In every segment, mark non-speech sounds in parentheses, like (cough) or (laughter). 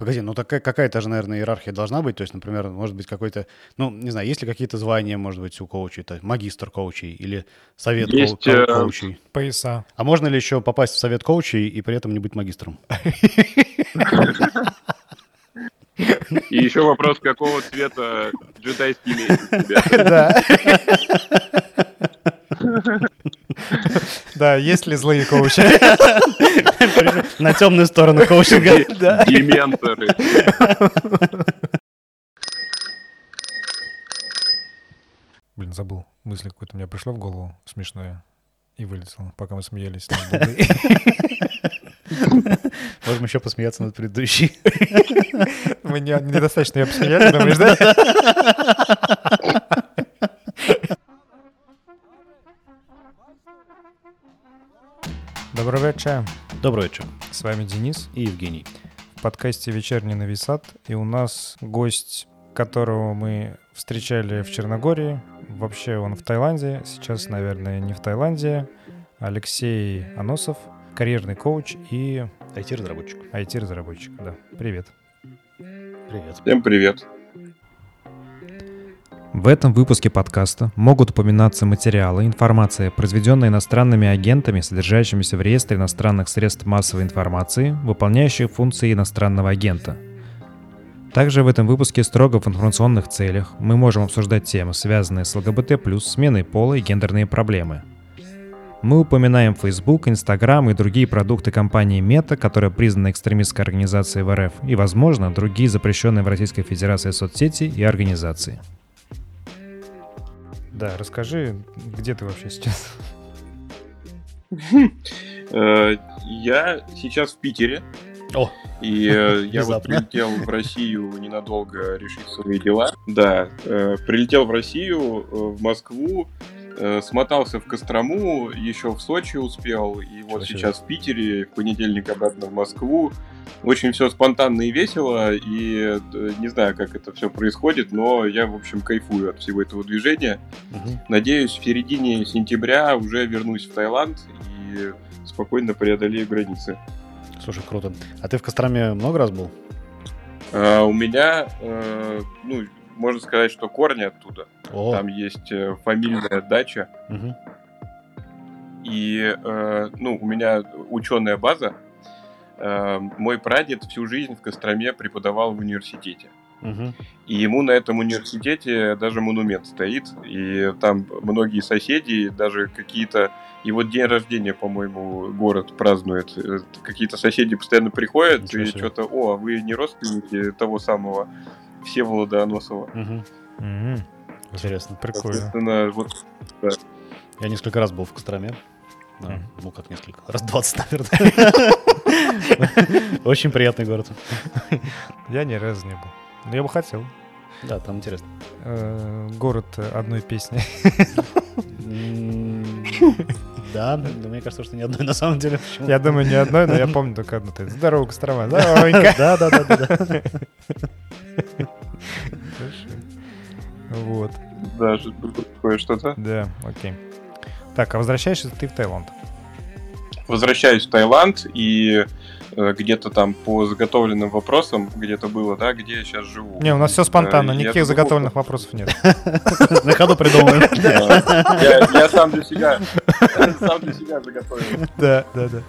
Погоди, ну такая какая-то же, наверное, иерархия должна быть. То есть, например, может быть какой-то, ну, не знаю, есть ли какие-то звания, может быть, у коучей, то есть магистр коучей или совет Есть, коу- э, коучей? Пояса. А можно ли еще попасть в совет коучей и при этом не быть магистром? И еще вопрос, какого цвета джедайский меч у тебя? (laughs) Да. Да, есть ли злые коучи? На темную сторону коучинга. Да. Дементоры. Блин, забыл. Мысль какой-то мне пришла в голову смешное и вылетело, пока мы смеялись. (laughs) Можем еще посмеяться над предыдущей. Мы не- недостаточно ее посмеяли, думаешь, да? (laughs) Добрый вечер. Добрый вечер. С вами Денис И Евгений. в подкасте «Вечерний нависат». И у нас гость, которого мы встречали в Черногории. Вообще он в Таиланде. Сейчас, наверное, не в Таиланде. Алексей Аносов, карьерный коуч и IT-разработчик. IT-разработчик. Да, привет. Привет. Всем привет. В этом выпуске подкаста могут упоминаться материалы, информация, произведенная иностранными агентами, содержащимися в реестре иностранных средств массовой информации, выполняющих функции иностранного агента. Также в этом выпуске строго в информационных целях мы можем обсуждать темы, связанные с ЛГБТ+, сменой пола и гендерные проблемы. Мы упоминаем Facebook, Instagram и другие продукты компании Meta, которая признана экстремистской организацией в РФ, и, возможно, другие запрещенные в Российской Федерации соцсети и организации. Да, расскажи, где ты вообще сейчас? Э, Я сейчас в Питере. О, И э, я вот прилетел в Россию ненадолго решить свои дела. Да, э, прилетел в Россию, э, в Москву, э, смотался в Кострому, еще в Сочи успел, и вот себе. сейчас в Питере, в понедельник обратно в Москву. Очень все спонтанно и весело, и э, не знаю, как это все происходит, но я, в общем, кайфую от всего этого движения. мгм. Надеюсь, в середине сентября уже вернусь в Таиланд и спокойно преодолею границы. слушай, круто. А ты в Костроме много раз был? А, у меня, э, ну, можно сказать, что корни оттуда. О, Там есть э, фамильная дача, мгм. и, э, ну, у меня ученая база. Э, мой прадед всю жизнь в Костроме преподавал в университете. И ему на этом университете даже монумент стоит. И там многие соседи, даже какие-то... И вот день рождения, по-моему, город празднует. Э, Какие-то соседи постоянно приходят Ничего и что-то... О, а вы не родственники того самого Всеволода Аносова? Интересно. Прикольно. Вот Я несколько раз был в Костроме. Да. Ну, как несколько. Раз 20, наверное. (laughs) Очень приятный город. Я ни разу не был. Но я бы хотел. Да, там интересно. Э, Город одной песни. Да, но мне кажется, что ни одной на самом деле. Почему? Я думаю, не одной, но я помню только одну. Ты, Здорово, Кострома. Здоровенько. (laughs) Да, да, да, да, да. (laughs) Хорошо. Вот, даже кое-что-то. да, окей. Так, а возвращаешься ты в Таиланд? Возвращаюсь в Таиланд и э, где-то там по заготовленным вопросам, где-то было, да, где я сейчас живу. Не, у нас все спонтанно, Э, я никаких думал, заготовленных вопросов нет. (laughs) На ходу. Я, я сам для себя, сам для себя заготовил. Да, да, да.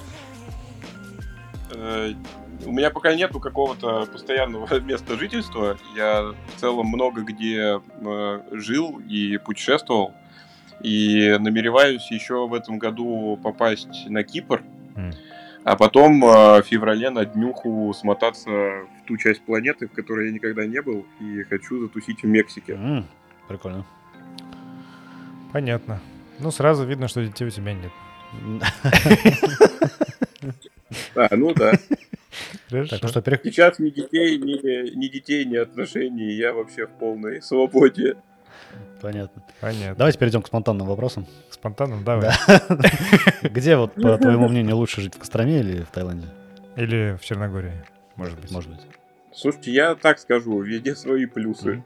Э, У меня пока нету какого-то постоянного (laughs) места жительства. Я в целом много где э, жил и путешествовал. И намереваюсь еще в этом году попасть на Кипр, М. а потом э, в феврале на днюху смотаться в ту часть планеты, в которой я никогда не был, и хочу затусить в Мексике. М, Прикольно. Понятно. Ну, сразу видно, что детей у тебя нет. А, ну да. Хорошо. Так, ну что, перех- Сейчас ни детей, ни, ни детей, ни отношений. Я вообще в полной свободе. Понятно. Понятно. Давайте перейдем к спонтанным вопросам. Спонтанно, давай. (laughs) Где, вот, по твоему мнению, лучше жить, в Костроме или в Таиланде? Или в Черногории, может быть. Может быть. Слушайте, я так скажу, везде свои плюсы.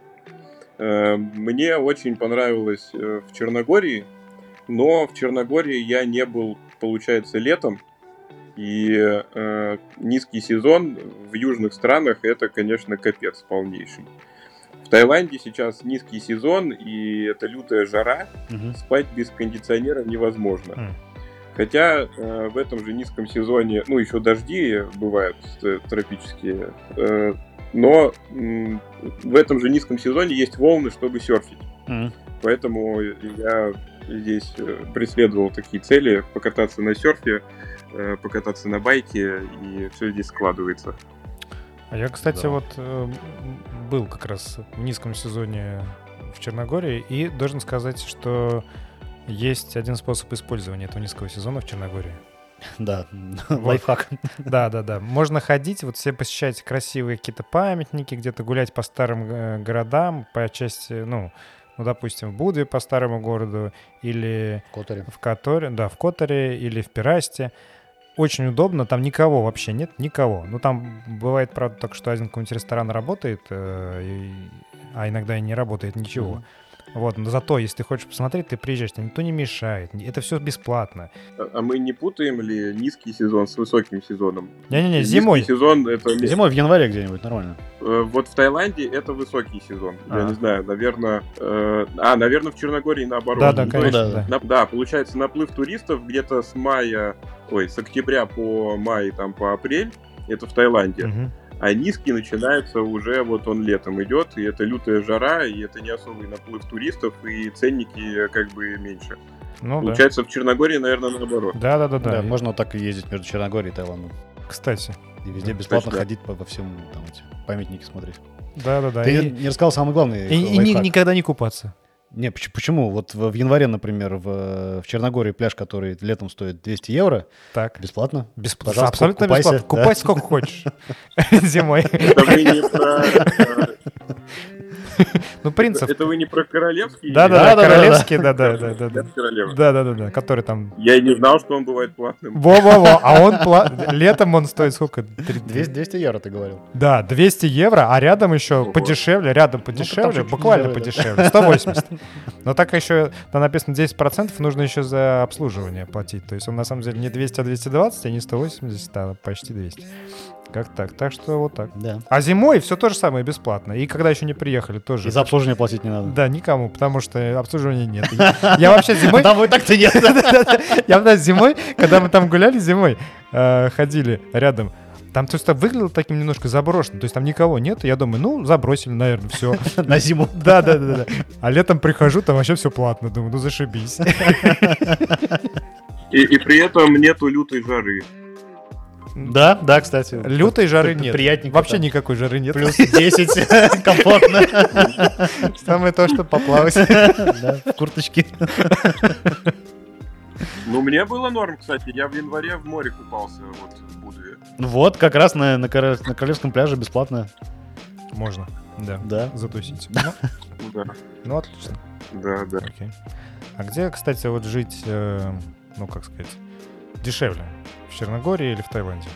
Э, Мне очень понравилось э, в Черногории, но в Черногории я не был, получается, летом. И э, низкий сезон в южных странах это, конечно, капец полнейший. В Таиланде сейчас низкий сезон, и это лютая жара. Мгм. Спать без кондиционера невозможно. М. Хотя э, в этом же низком сезоне, ну, еще дожди бывают э, тропические, э, но м, в этом же низком сезоне есть волны, чтобы серфить. Мгм. Поэтому я здесь э, преследовал такие цели, покататься на серфе, э, покататься на байке, и все здесь складывается. А я, кстати, Да. вот э, был как раз в низком сезоне в Черногории и должен сказать, что есть один способ использования этого низкого сезона в Черногории. Да, (laughs) лайфхак. Да, да, да. Можно ходить, вот все посещать красивые какие-то памятники, где-то гулять по старым э, городам, по части, ну, ну, допустим, в Будве по старому городу или Котари. в Которе, да, в Которе или в Пирасте. Очень удобно, там никого вообще нет, никого. Ну, там бывает, правда, только что один какой-нибудь ресторан работает, э, и- а иногда и не работает ничего. Мгм. Вот, но зато, если ты хочешь посмотреть, ты приезжаешь, тебе никто не мешает, это все бесплатно. А- А мы не путаем ли низкий сезон с высоким сезоном? Не-не-не, Низкий зимой. сезон это Зимой в январе где-нибудь, нормально. Э, Вот в Таиланде это высокий сезон. Я А. не знаю, наверное... а, наверное, в Черногории наоборот. Да, да, То конечно, да, да. На- да, получается, наплыв туристов где-то с мая, ой, с октября по май, там, по апрель, это в Таиланде. Мгм. А низкий начинается уже, вот он летом идет, и это лютая жара, и это не особый наплыв туристов, и ценники как бы меньше. Ну да. Получается, в Черногории, наверное, наоборот. Да, да, да, Да, да. можно вот так и ездить между Черногорией и Таиландом. Кстати. И везде Да, бесплатно кстати, да. ходить по, по всем там эти памятники смотреть. Да, да, да. Ты И, не рассказал самый главный и- и ни- никогда не купаться. Не, поч- почему? Вот в, в январе, например, в, в Черногории пляж, который летом стоит 200 евро, Так. бесплатно. Бесп- Пожалуйста, Абсолютно купайся, бесплатно. да. Купайся сколько хочешь. (laughs) Зимой. Это вы не про... (laughs) Ну, принцип. Это вы не про королевский? Да, да, Да, да, да, да, королевский, да, да, да, да, да. Да, да, да, да, который там. Я и не знал, что он бывает платным. Во-во-во, а он летом он стоит сколько? Три- 200, 200 евро, ты говорил. Да, 200 евро, а рядом еще подешевле, рядом подешевле, чуть-чуть буквально дешевле, подешевле, 180. (laughs) Но так еще, там написано 10%, нужно еще за обслуживание платить. То есть он на самом деле не 200, а 220, а не 180, а почти 200. Как так? Так что вот так. Да. А зимой все то же самое бесплатно. И когда еще не приехали, тоже. И за обслуживание платить не надо. Да, никому, потому что обслуживания нет. Я вообще (laughs) зимой... Там и так-то нет. (laughs) Я зимой, когда мы там гуляли зимой, э, ходили рядом, там то есть выглядело таким немножко заброшенным, то есть там никого нет, я думаю, ну, забросили, наверное, все. (laughs) На зиму. (laughs) Да, да, да, да. А летом прихожу, там вообще все платно, думаю, ну зашибись. (laughs) И, и при этом нету лютой жары. Да, да, кстати. Лютой жары нет. Приятненько. Вообще никакой жары нет. Плюс 10, комфортно. Самое то, что поплавать. Да, в курточке. Ну, мне было норм, кстати. Я в январе в море купался, вот, в Будве. Ну Вот, как раз на, на, Коро- на Королевском пляже бесплатно. Можно, да. Да. Затусить. Ну, Ну, Да, Ну, отлично. да, да. Окей. А где, кстати, вот жить, э, ну, как сказать, дешевле? В Черногории или в Таиланде?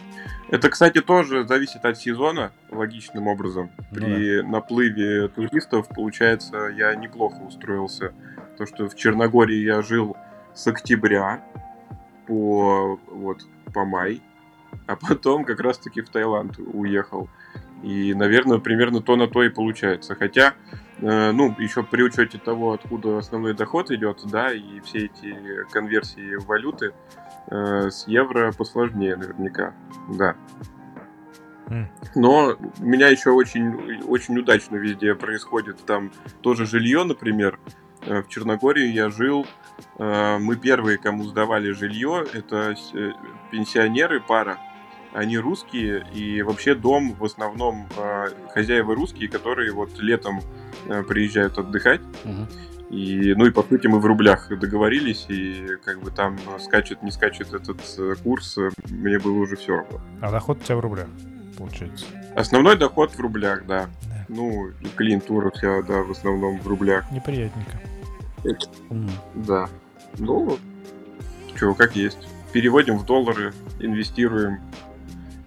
Это, кстати, тоже зависит от сезона, логичным образом. Ну При наплыве туристов, получается, я неплохо устроился. То, что в Черногории я жил с октября по, вот, по май, а потом как раз-таки в Таиланд уехал. И, наверное, примерно то на то и получается. Хотя, э, ну, еще при учете того, откуда основной доход идет, да, и все эти конверсии валюты, э, с евро посложнее наверняка, да. Но у меня еще очень, очень удачно везде происходит. Там тоже жилье, например. Э, В Черногории я жил. э, Мы первые, кому сдавали жилье, это э, пенсионеры, пара. Они русские, и вообще дом в основном хозяева русские, которые вот летом приезжают отдыхать. Мгм. И, ну и по сути мы в рублях договорились, и как бы там скачет, не скачет этот курс, мне было уже все равно. А доход у тебя в рублях, получается. Основной доход в рублях, да. Ну, и клиентура вся, да, в основном в рублях. Неприятненько. Мгм. Да. Ну, что, как есть. Переводим в доллары, инвестируем,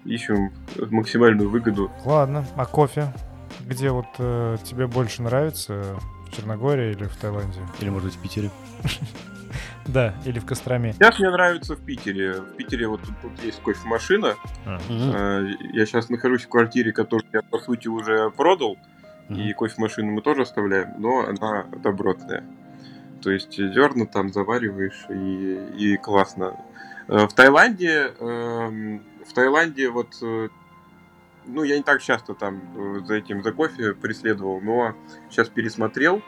ищем максимальную выгоду. Ладно, а кофе? Где вот э, тебе больше нравится? В Черногории или в Таиланде? Или, может быть, в Питере. (laughs) Да, или в Костроме. Сейчас мне нравится в Питере. В Питере вот тут, тут есть кофемашина. А. Э, Я сейчас нахожусь в квартире, которую я, по сути, уже продал. Мгм. И кофемашину мы тоже оставляем, но она добротная. То есть зерна там завариваешь и, и классно. Э, В Таиланде, эм, в Таиланде вот, э, ну я не так часто там за этим за кофе преследовал, но сейчас пересмотрел.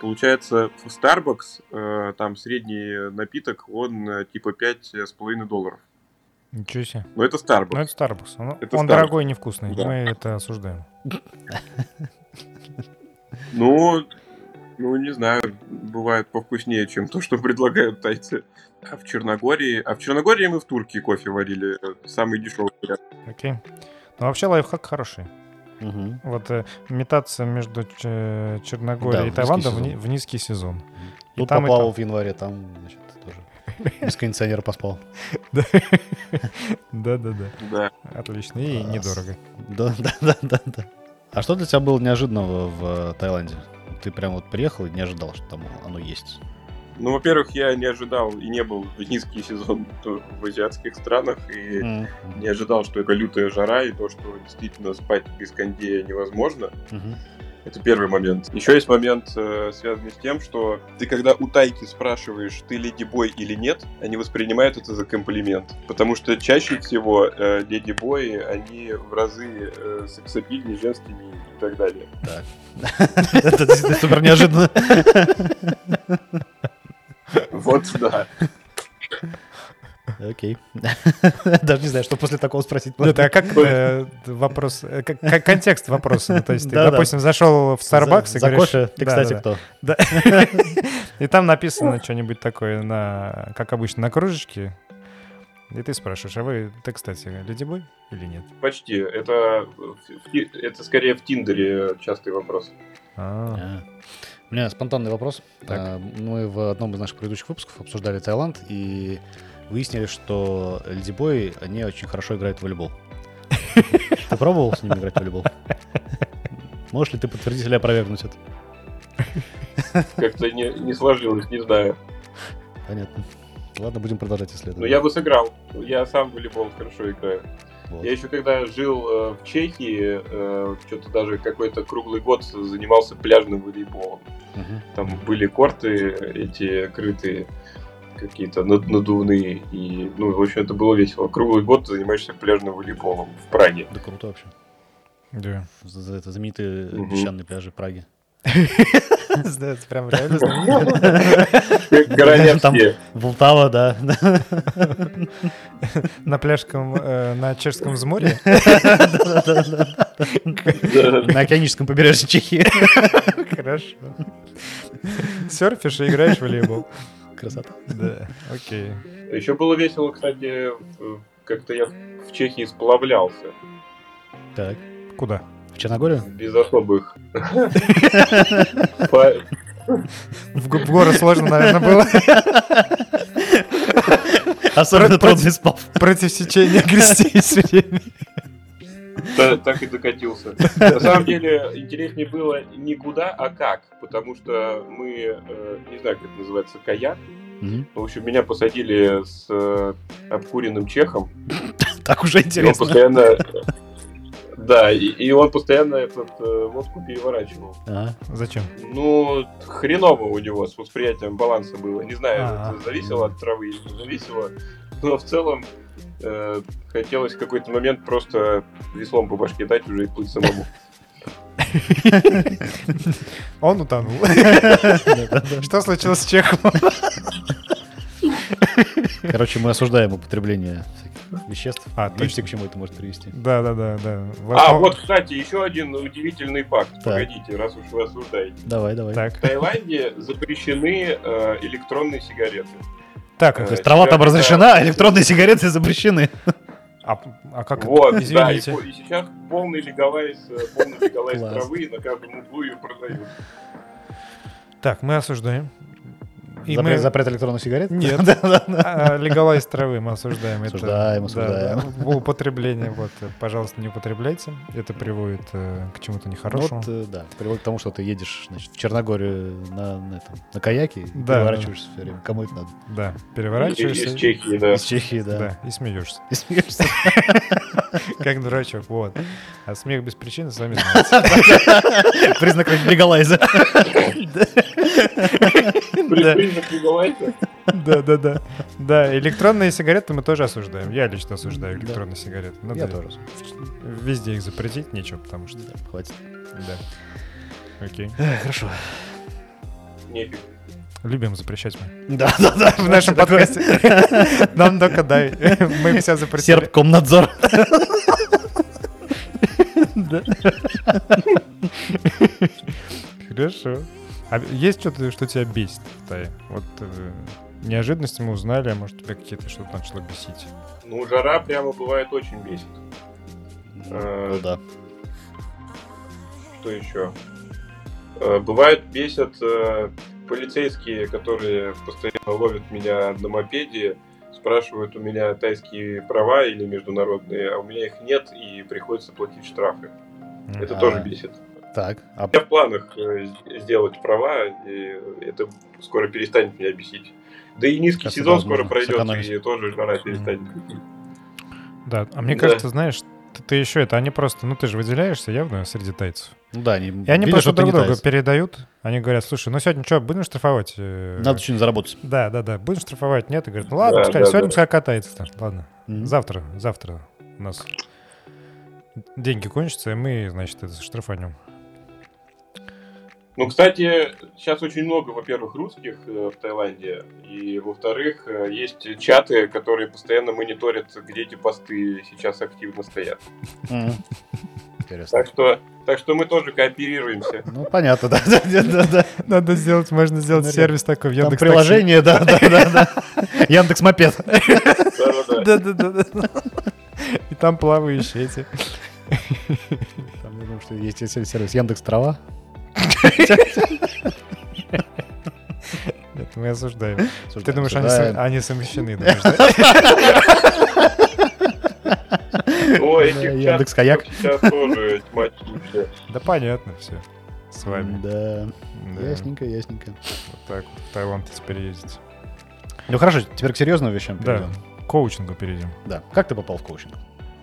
Получается, в Starbucks э, там средний напиток, он э, типа 5,5 долларов. Ничего себе. Но это Starbucks. Ну, это Starbucks. Он, Это он Starbucks. дорогой и невкусный. Да. Мы это осуждаем. Ну, ну, не знаю, бывает повкуснее, чем то, что предлагают тайцы. А в Черногории... А в Черногории мы в Турции кофе варили. э, Самый дешевый вариант. Окей. Ну, вообще лайфхак хороший. Мгм. Вот э, метаться между Ч- Черногорией Да, и Таиландом в, низкий ни- в низкий сезон. И Тут там, и попал там. в январе, там, значит, тоже (laughs) без кондиционера поспал. Да-да-да. (laughs) Да. Отлично. И недорого. Да, да, (laughs) да, да, да. А что для тебя было неожиданного в э, Таиланде? Ты прям вот приехал и не ожидал, что там оно есть. Ну, во-первых, я не ожидал и не был в низкий сезон в азиатских странах. И Мгм. не ожидал, что это лютая жара и то, что действительно спать без кондея невозможно. Мгм. Это первый момент. Еще есть момент, э, связанный с тем, что ты когда у Тайки спрашиваешь, ты леди-бой или нет, они воспринимают это за комплимент. Потому что чаще всего э, леди-бои, они в разы э, сексапильнее, женственнее и так далее. (laughs) Это действительно супер неожиданно. (laughs) Вот, да. Окей. (laughs) Даже не знаю, что после такого спросить. Это а как э, вопрос, э, как- как контекст вопроса? Ну, То есть ты, допустим, зашел в Starbucks За- и За говоришь... кофе ты, Да, кстати, кто? И там написано что-нибудь такое, на, как обычно, на кружечке. И ты спрашиваешь, а вы, ты, кстати, ледибой или нет? Почти. Это, это скорее в Тиндере частый вопрос. А, А. У меня спонтанный вопрос. Так. А, Мы в одном из наших предыдущих выпусков обсуждали Таиланд и выяснили, что ледибои, они очень хорошо играют в волейбол. (laughs) Ты пробовал с ними играть в волейбол? Можешь ли ты подтвердить или опровергнуть это? (laughs) Как-то не, не сложилось, не знаю. Понятно. Ладно, будем продолжать Но исследовать. я бы сыграл. Я сам в волейбол хорошо играю. Вот. Я еще когда жил э, в Чехии, э, что-то даже какой-то круглый год занимался пляжным волейболом. Мгм. Там были корты эти крытые, какие-то над- надувные. И, ну, в общем, это было весело. Круглый год занимаешься пляжным волейболом в Праге. Да круто вообще. да. Это знаменитые Мгм. песчаные пляжи Праги. (laughs) Да, это прям реально знаменито. Городецкие. Волтава, да. На пляжском, э, на чешском взморье. (laughs) На океаническом побережье Чехии. Хорошо. Серфишь и играешь в волейбол. Красота. Да, окей. Еще было весело, кстати, как-то я в Чехии сплавлялся. Так. Куда? В Черногорию? Без особых... (laughs) (laughs) В, горы сложно, наверное, было. (laughs) Особенно трудный сплав. Против сечения. Та- так и докатился. На самом деле, интереснее было не куда, а как. Потому что мы, э, не знаю, как это называется, каяк. В общем, меня посадили с э, обкуренным чехом. Так уже И он интересно. постоянно... Да, и, и он постоянно этот э, лодку переворачивал. Ага. Зачем? Ну, хреново у него с восприятием баланса было. Не знаю, А. это зависело от травы или не зависело. Но в целом э, хотелось в какой-то момент просто веслом по башке дать уже и плыть самому. Он утонул. (laughs) Что случилось с Чехом? (laughs) Короче, мы осуждаем употребление всяких веществ. А, Видите, точно. к чему это может привести. Да, да, да, да. А, вот, кстати, еще один удивительный факт. Так. Погодите, раз уж вы осуждаете. Давай, давай. Так. В Таиланде запрещены э, электронные сигареты. Так, Э, То есть трава там разрешена, а электронные сигареты запрещены. а, а как? Вот, да, и, Извините. и сейчас полный легалайз, э, полный легалайз травы, на каждом углу ее продают. Так, мы осуждаем. И Запрет, мы- запрет электронных сигарет? Нет. (laughs) Да. А, Легалайз травы мы осуждаем. это. Осуждаем, Да, осуждаем. употребление, вот, пожалуйста, не употребляйте. Это приводит э, к чему-то нехорошему. Вот, э, да, приводит к тому, что ты едешь значит, в Черногорию на, на, этом, на каяке и Да. переворачиваешься все время. Кому это надо? Да, Из переворачиваешься. Чехии, да. Из Чехии, да. Да, и смеешься. И смеешься. (laughs) Как дурачок, вот. А смех без причины, сами (laughs) знаете. Признак легалайза. Да. Да, да, да. Да, электронные сигареты мы тоже осуждаем. Я лично осуждаю электронные сигареты. Надо Я тоже. Везде их запретить нечего, потому что... Хватит. Да. Окей. Хорошо. Нефиг. Любим запрещать мы. Да, да, да. В нашем подкасте. Нам только дай. Мы все запретили. Сербкомнадзор. Хорошо. А есть что-то, что тебя бесит в Тае? Вот э, неожиданности мы узнали, а может тебя какие-то что-то начало бесить? Ну, жара прямо бывает очень бесит. Ну да. Что еще? Э, Бывает бесят э, полицейские, которые постоянно ловят меня на мопеде, спрашивают у меня тайские права или международные, а у меня их нет, и приходится платить штрафы. Это А. тоже бесит. Так, а меня в планах э, сделать права, и это скоро перестанет меня бесить. Да и низкий Кажется, сезон скоро пройдет, сэкономить. и тоже жара перестанет бесить. Да, а мне Да. кажется, знаешь, ты, ты еще это, они просто, ну ты же выделяешься явно среди тайцев. ну да, они, И они видят, просто друг таец. передают. Они говорят, слушай, ну сегодня что, будем штрафовать? Э, Надо что-нибудь заработать. Да, да, да. Будем штрафовать? Нет? И говорят, ну ладно, Да, пускай, да, сегодня да. пускай катается. Ладно, Мгм. завтра, завтра у нас деньги кончатся, и мы, значит, это штрафанем. Ну, кстати, сейчас очень много, во-первых, русских э, в Таиланде, и, во-вторых, э, есть чаты, которые постоянно мониторят, где эти посты сейчас активно стоят. Интересно. Так что, так что мы тоже кооперируемся. Ну, понятно, да, да, да, да, да. Надо сделать, можно сделать Смотри, сервис такой в Там Яндекс приложение, да, да, да, да. Яндекс Мопед. Да, да, да. И там плавающие эти. Там, я думаю, что есть сервис Яндекс Трава. Нет, мы осуждаем. Ты думаешь, они, они совмещены? (laughs) думаешь, да? О, Да, этих чатов Яндекс.Каяк. сейчас тоже тьма тьмущая. Да понятно все. С вами. Да, Да. ясненько, ясненько. Вот так вот в Таиланд теперь ездить. Ну хорошо, теперь к серьезным вещам Да. перейдем. К коучингу перейдем. Да. Как ты попал в коучинг?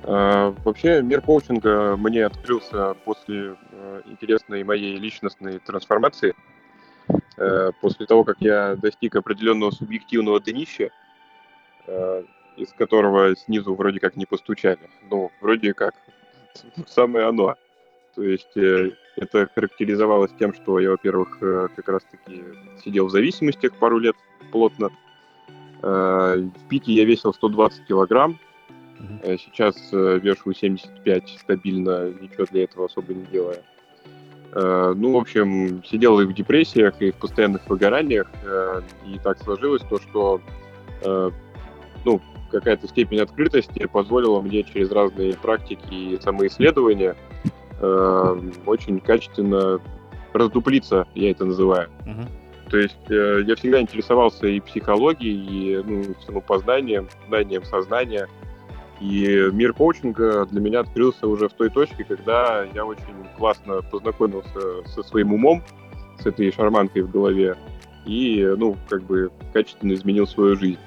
А, Вообще, мир коучинга мне открылся после э, интересной моей личностной трансформации. Э, После того, как я достиг определенного субъективного днища, э, из которого снизу вроде как не постучали. Ну, вроде как (laughs) самое оно. То есть это характеризовалось тем, что я, во-первых, как раз-таки сидел в зависимостях пару лет плотно. В пике я весил 120 килограмм, Э, Сейчас э, вешу 75 стабильно, ничего для этого особо не делая. Э, Ну, в общем, сидел и в депрессиях, и в постоянных выгораниях. И так сложилось то, что ну, какая-то степень открытости позволила мне через разные практики и самоисследования очень качественно раздуплиться, я это называю. Мгм. То есть э, я всегда интересовался и психологией, и ну, самопознанием, знанием сознания. И мир коучинга для меня открылся уже в той точке, когда я очень классно познакомился со своим умом, с этой шарманкой в голове, и, ну, как бы качественно изменил свою жизнь.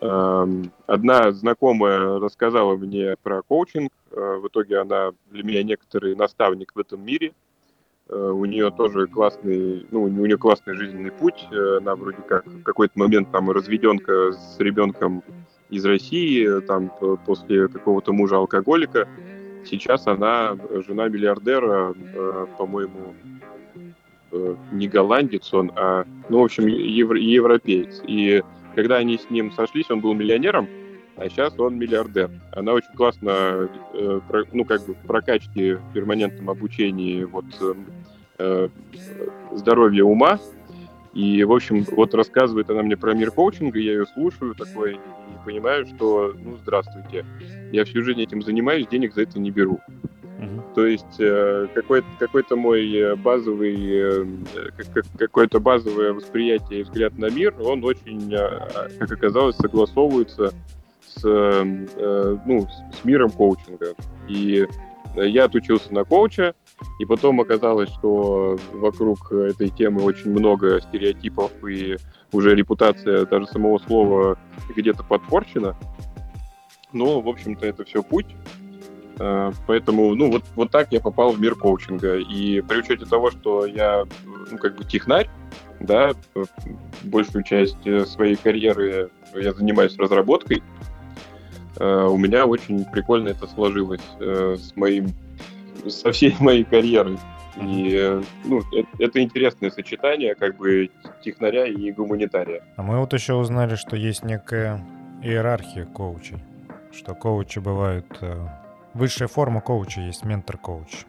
Эм, Одна знакомая рассказала мне про коучинг. Э, В итоге она для меня некоторый наставник в этом мире. Э, У нее тоже классный, ну, у нее классный жизненный путь. Э, Она вроде как в какой-то момент там разведенка с ребенком из России, там п- после какого-то мужа алкоголика. Сейчас она жена миллиардера, э, по-моему, э, не голландец он, а, ну, в общем, евро- европеец. И когда они с ним сошлись, он был миллионером, а сейчас он миллиардер. Она очень классно, э, про- ну, как бы в прокачке, в перманентном обучении вот э, э, здоровья ума. И, в общем, вот рассказывает она мне про мир коучинга, я ее слушаю такой и понимаю, что, ну, здравствуйте, я всю жизнь этим занимаюсь, денег за это не беру. Мгм. То есть э, какой-то, какой-то мой э, базовый, э, как- какое-то базовое восприятие и взгляд на мир, он очень, э, как оказалось, согласовывается с, э, ну, с миром коучинга. И я отучился на коуча, и потом оказалось, что вокруг этой темы очень много стереотипов, и уже репутация даже самого слова где-то подпорчена. Но, в общем-то, это все путь. Э, поэтому, ну, вот, вот так я попал в мир коучинга. И при учете того, что я, ну, как бы технарь, да, большую часть э, своей карьеры я занимаюсь разработкой, э, у меня очень прикольно это сложилось с моим, со всей моей карьерой. И ну, это, это интересное сочетание как бы технаря и гуманитария. А мы вот еще узнали, что есть некая иерархия коучей. Что коучи бывают Высшая форма коуча есть ментор-коуч.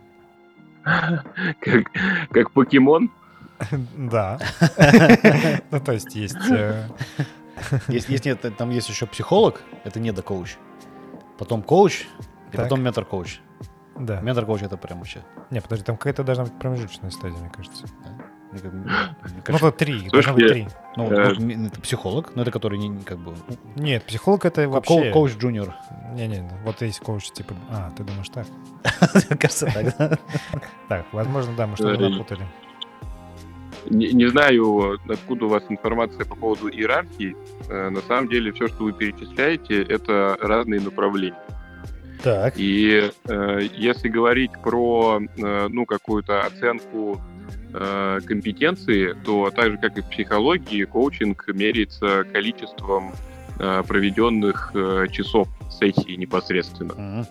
Как, как покемон? (laughs) Да. (laughs) Ну, то есть есть... Э, есть, есть нет, там есть еще психолог, это не до коуч. Потом коуч, и потом ментор-коуч. Да. Ментор-коуч это прям вообще. Не, подожди, там какая-то должна быть промежуточная стадия, мне кажется. (gasps) Ну, то три, должно быть три. Ну, это психолог, но это который не как бы... Нет, психолог это вообще... Коуч джуниор. Не-не, вот есть коуч типа... А, ты думаешь так? (laughs) Кажется, так, да? (laughs) Так, возможно, да, мы что-то напутали. Не, не знаю, откуда у вас информация по поводу иерархии. Э, на самом деле, все, что вы перечисляете, это разные направления. Так. И э, если говорить про э, ну, какую-то оценку э, компетенции, то так же, как и в психологии, коучинг меряется количеством э, проведенных э, часов сессии непосредственно. Mm-hmm.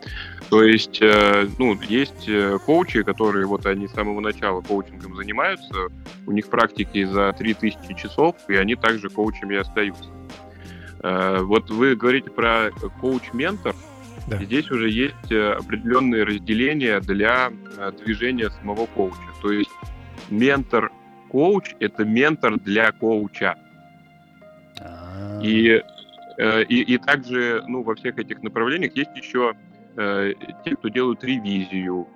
То есть, э, ну, есть э, коучи, которые вот они с самого начала коучингом занимаются, у них практики за 3000 часов, и они также коучами остаются. Э, вот вы говорите про коуч-ментор, да. Здесь уже есть э, определенные разделения для э, движения самого коуча. То есть ментор-коуч — это ментор для коуча. А. И, э, и, и также ну, во всех этих направлениях есть еще те, кто делают ревизию.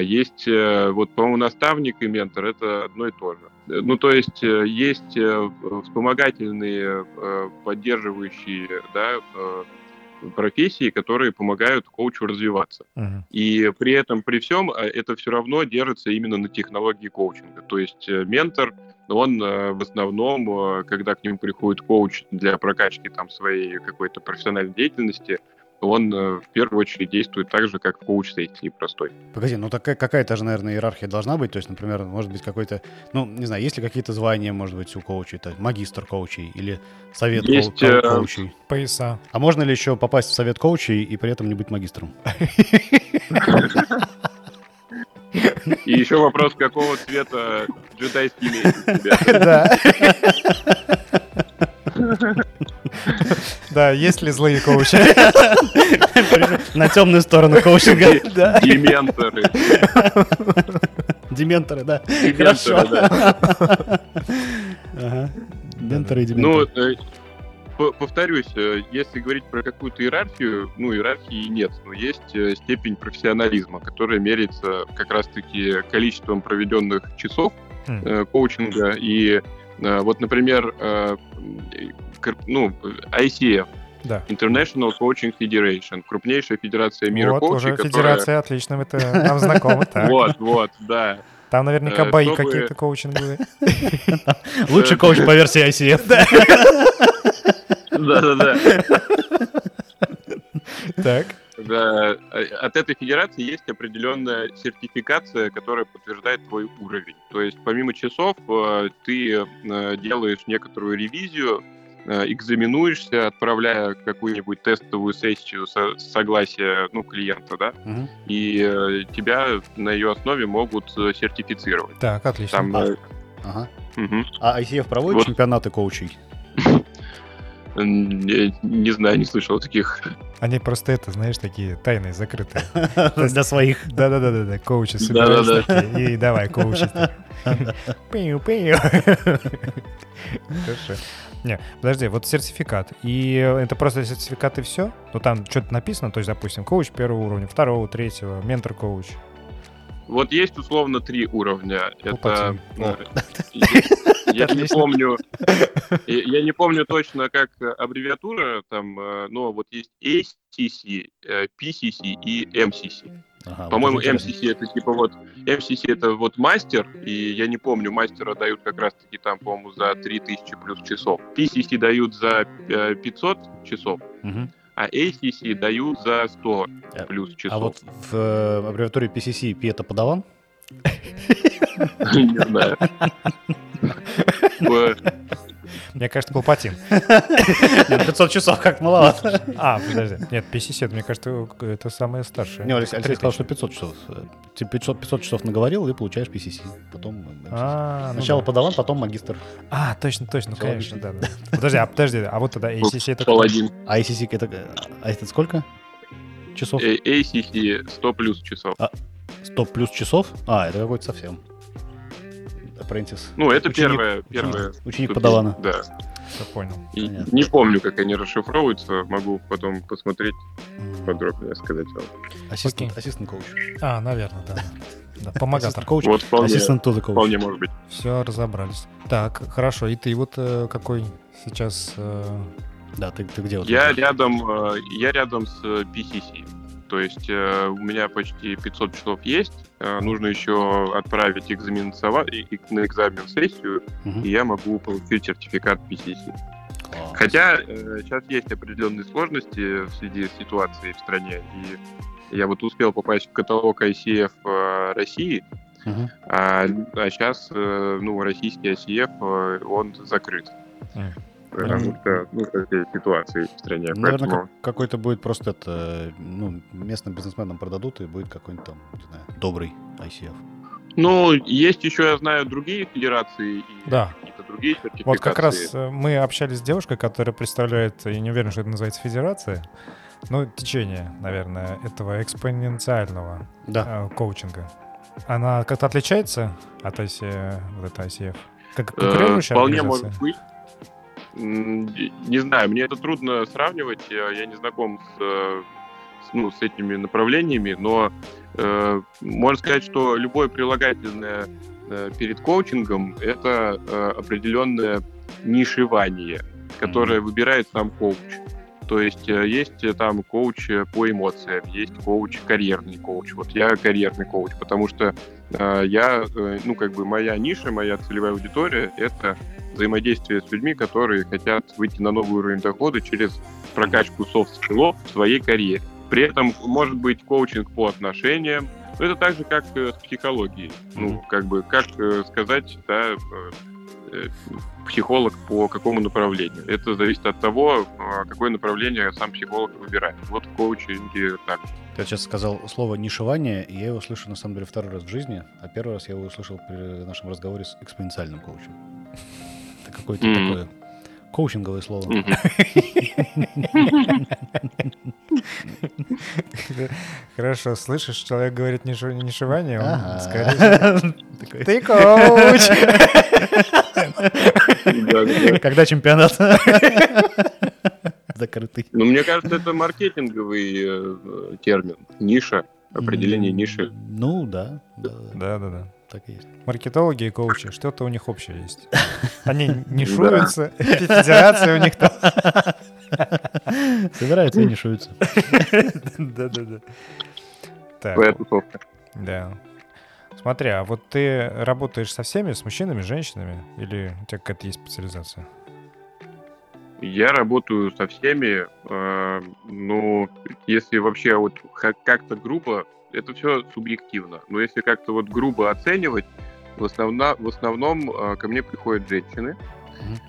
Есть, вот, по-моему, наставник и ментор — это одно и то же. Ну, то есть есть вспомогательные, поддерживающие да, профессии, которые помогают коучу развиваться. Uh-huh. И при этом, при всем, э, это все равно держится именно на технологии коучинга. То есть э, ментор, он э, в основном, когда к нему приходит коуч для прокачки там своей какой-то профессиональной деятельности, он э, в первую очередь действует так же, как в коуч-сессии простой. Погоди, ну такая какая-то же, наверное, иерархия должна быть. То есть, например, может быть какой-то, ну, не знаю, есть ли какие-то звания, может быть, у коучей, это магистр коучей или совет есть, ко- коучей? Пояса. А можно ли еще попасть в совет коучей и при этом не быть магистром? И еще вопрос, какого цвета джедайский меч у тебя? (laughs) Да. (laughs) Да, есть ли злые коучи? (laughs) На темную сторону коучинга. Дементоры. Дементоры, да. Хорошо. Дементоры и дементоры. Ну, э, повторюсь, э, если говорить про какую-то иерархию, ну, иерархии нет, но есть э, степень профессионализма, которая меряется как раз-таки количеством проведенных часов mm. коучинга. И вот, например, ну, ICF, да. International Coaching Federation, крупнейшая федерация мира вот, коучей. уже которая... федерация, отлично, это нам знакомо. Вот, вот, да. Там наверняка э, бои какие-то коучинговые. (laughs) Лучший коуч по версии ICF. Да-да-да. Так. Да, от этой федерации есть определенная сертификация, которая подтверждает твой уровень. То есть помимо часов э, ты э, делаешь некоторую ревизию Э, экзаменуешься, отправляя какую-нибудь тестовую сессию со согласия ну, клиента, да, угу. и э, тебя на ее основе могут э, сертифицировать. Так, отлично. Там, а, ага. угу. а ICF проводит вот. чемпионаты коучей? (laughs) Не, не знаю, не слышал таких. Они просто это, знаешь, такие тайные, закрытые. (laughs) Для своих. Да-да-да, да, коучи собираются и давай, коучи. (laughs) Пиу-пиу. Хорошо. Не, подожди, вот сертификат. И это просто сертификат и все? Ну там что-то написано, то есть, допустим, коуч первого уровня, второго, третьего, ментор-коуч. Вот есть условно три уровня. Это я не помню, (laughs) я я не помню точно, как аббревиатура там, э, но вот есть ACC, э, PCC и MCC. Ага, вот По-моему, интересно. MCC это типа вот MCC это вот мастер, и я не помню, мастера дают как раз-таки там, по-моему, за 3000 плюс часов. PCC дают за э, 500 часов, Мгм. а ACC дают за 100 Э, плюс часов. А вот в э, аббревиатуре PCC P это подаван? (laughs) Не знаю. (laughs) В- Мне кажется, Палпатин. Нет, 500 часов как маловато. А, подожди. Нет, PCC, это, мне кажется, это самое старшее. Не, Алексей, Алексей сказал, 3000. что 500 часов. Ты 500, 500 часов наговорил и получаешь PCC. Потом э. А, ну Сначала да. подаван, потом магистр. А, точно, точно, ну, конечно, да, да. Подожди, а подожди, а вот тогда ACC это кто? Паладин. А ICC это, а это сколько? Часов? ACC 100 плюс часов. 100 плюс часов? А, это какой-то совсем. Apprentice. Ну, это Ученик- первое, ученик- первое. ученик ступень, подавана. Да. Всё понял. И Понятно. не помню, как они расшифровываются. Могу потом посмотреть подробнее, сказать вам. Ассистент, ассистент коуч. А, наверное, да. Да, (laughs) помогатор. Коуч. Вот вполне, Ассистент coach. вполне может быть. Все, разобрались. Так, хорошо. И ты вот э, какой сейчас... э, Да, ты, ты где? вот Я рядом, э, я рядом с PCC. То есть э, у меня почти 500 часов есть. Э, Нужно еще отправить экзамен сова- и- и на экзамен сессию, Мгм. и я могу получить сертификат PCC. Класс. Хотя э, сейчас есть определенные сложности в связи с ситуацией в стране. И я вот успел попасть в каталог ICF э, России, Мгм. а, сейчас ну, российский ICF э, он закрыт. М. Что ну, такие ситуации в стране. Ну, Наверное, Поэтому как- какой-то будет просто это, ну, местным бизнесменам продадут, и будет какой-нибудь там, не знаю, добрый ICF. Ну, есть еще, я знаю, другие федерации и Да. какие-то другие сертификации. Вот как раз э, мы общались с девушкой, которая представляет, я не уверен, что это называется федерация, ну, течение, наверное, этого экспоненциального Да. э, коучинга. Она как-то отличается от IC, вот это ICF? Как Э, Вполне может быть. Не знаю, мне это трудно сравнивать. Я не знаком с, э, с, ну, с этими направлениями, но э, можно сказать, что любое прилагательное э, перед коучингом это э, определенное нишевание, которое выбирает сам коуч. То есть э, есть э, там коуч по эмоциям, есть коуч карьерный коуч. Вот я карьерный коуч, потому что э, я, э, ну как бы моя ниша, моя целевая аудитория это взаимодействие с людьми, которые хотят выйти на новый уровень дохода через прокачку софт-скиллов в своей карьере. При этом может быть коучинг по отношениям, но это так же, как э, с психологией. Ну, как бы, как сказать, да, психолог по какому направлению. Это зависит от того, э, какое направление сам психолог выбирает. Вот в коучинге так. Ты сейчас сказал слово «нишевание», и я его слышу, на самом деле, второй раз в жизни, а первый раз я его услышал при нашем разговоре с экспоненциальным коучем. Это какое-то Мгм. такое коучинговое слово. (laughs) Хорошо, слышишь, человек говорит ниш- нишевание, он скорее... (laughs) Такой, Ты коуч! (laughs) Да-да-да. (laughs) Когда чемпионат? (laughs) Закрытый. Ну, мне кажется, это маркетинговый э, термин. Ниша, определение ниши. Ну, да, да, Да-да-да. так и есть. Маркетологи и коучи, что-то у них общее есть. (laughs) Они нишуются, федерация у них там. Собираются и нишуются. Да-да-да. Так, Твоя тусовка. да. Смотри, а вот ты работаешь со всеми, с мужчинами, с женщинами? Или у тебя какая-то есть специализация? Я работаю со всеми, э, ну, если вообще вот как-то грубо, это все субъективно, но если как-то вот грубо оценивать, в, основно, в основном э, ко мне приходят женщины.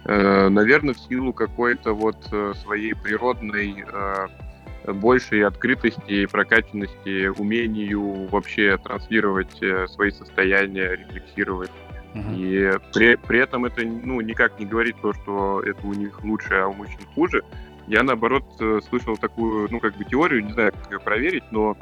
Э, наверное, в силу какой-то вот э, своей природной э, большей открытости и прокачанности, умению вообще транслировать э, свои состояния, рефлексировать и при, при этом это ну, никак не говорит то, что это у них лучше, а у мужчин хуже. Я, наоборот, э, слышал такую, ну, как бы теорию, не знаю, как ее проверить, но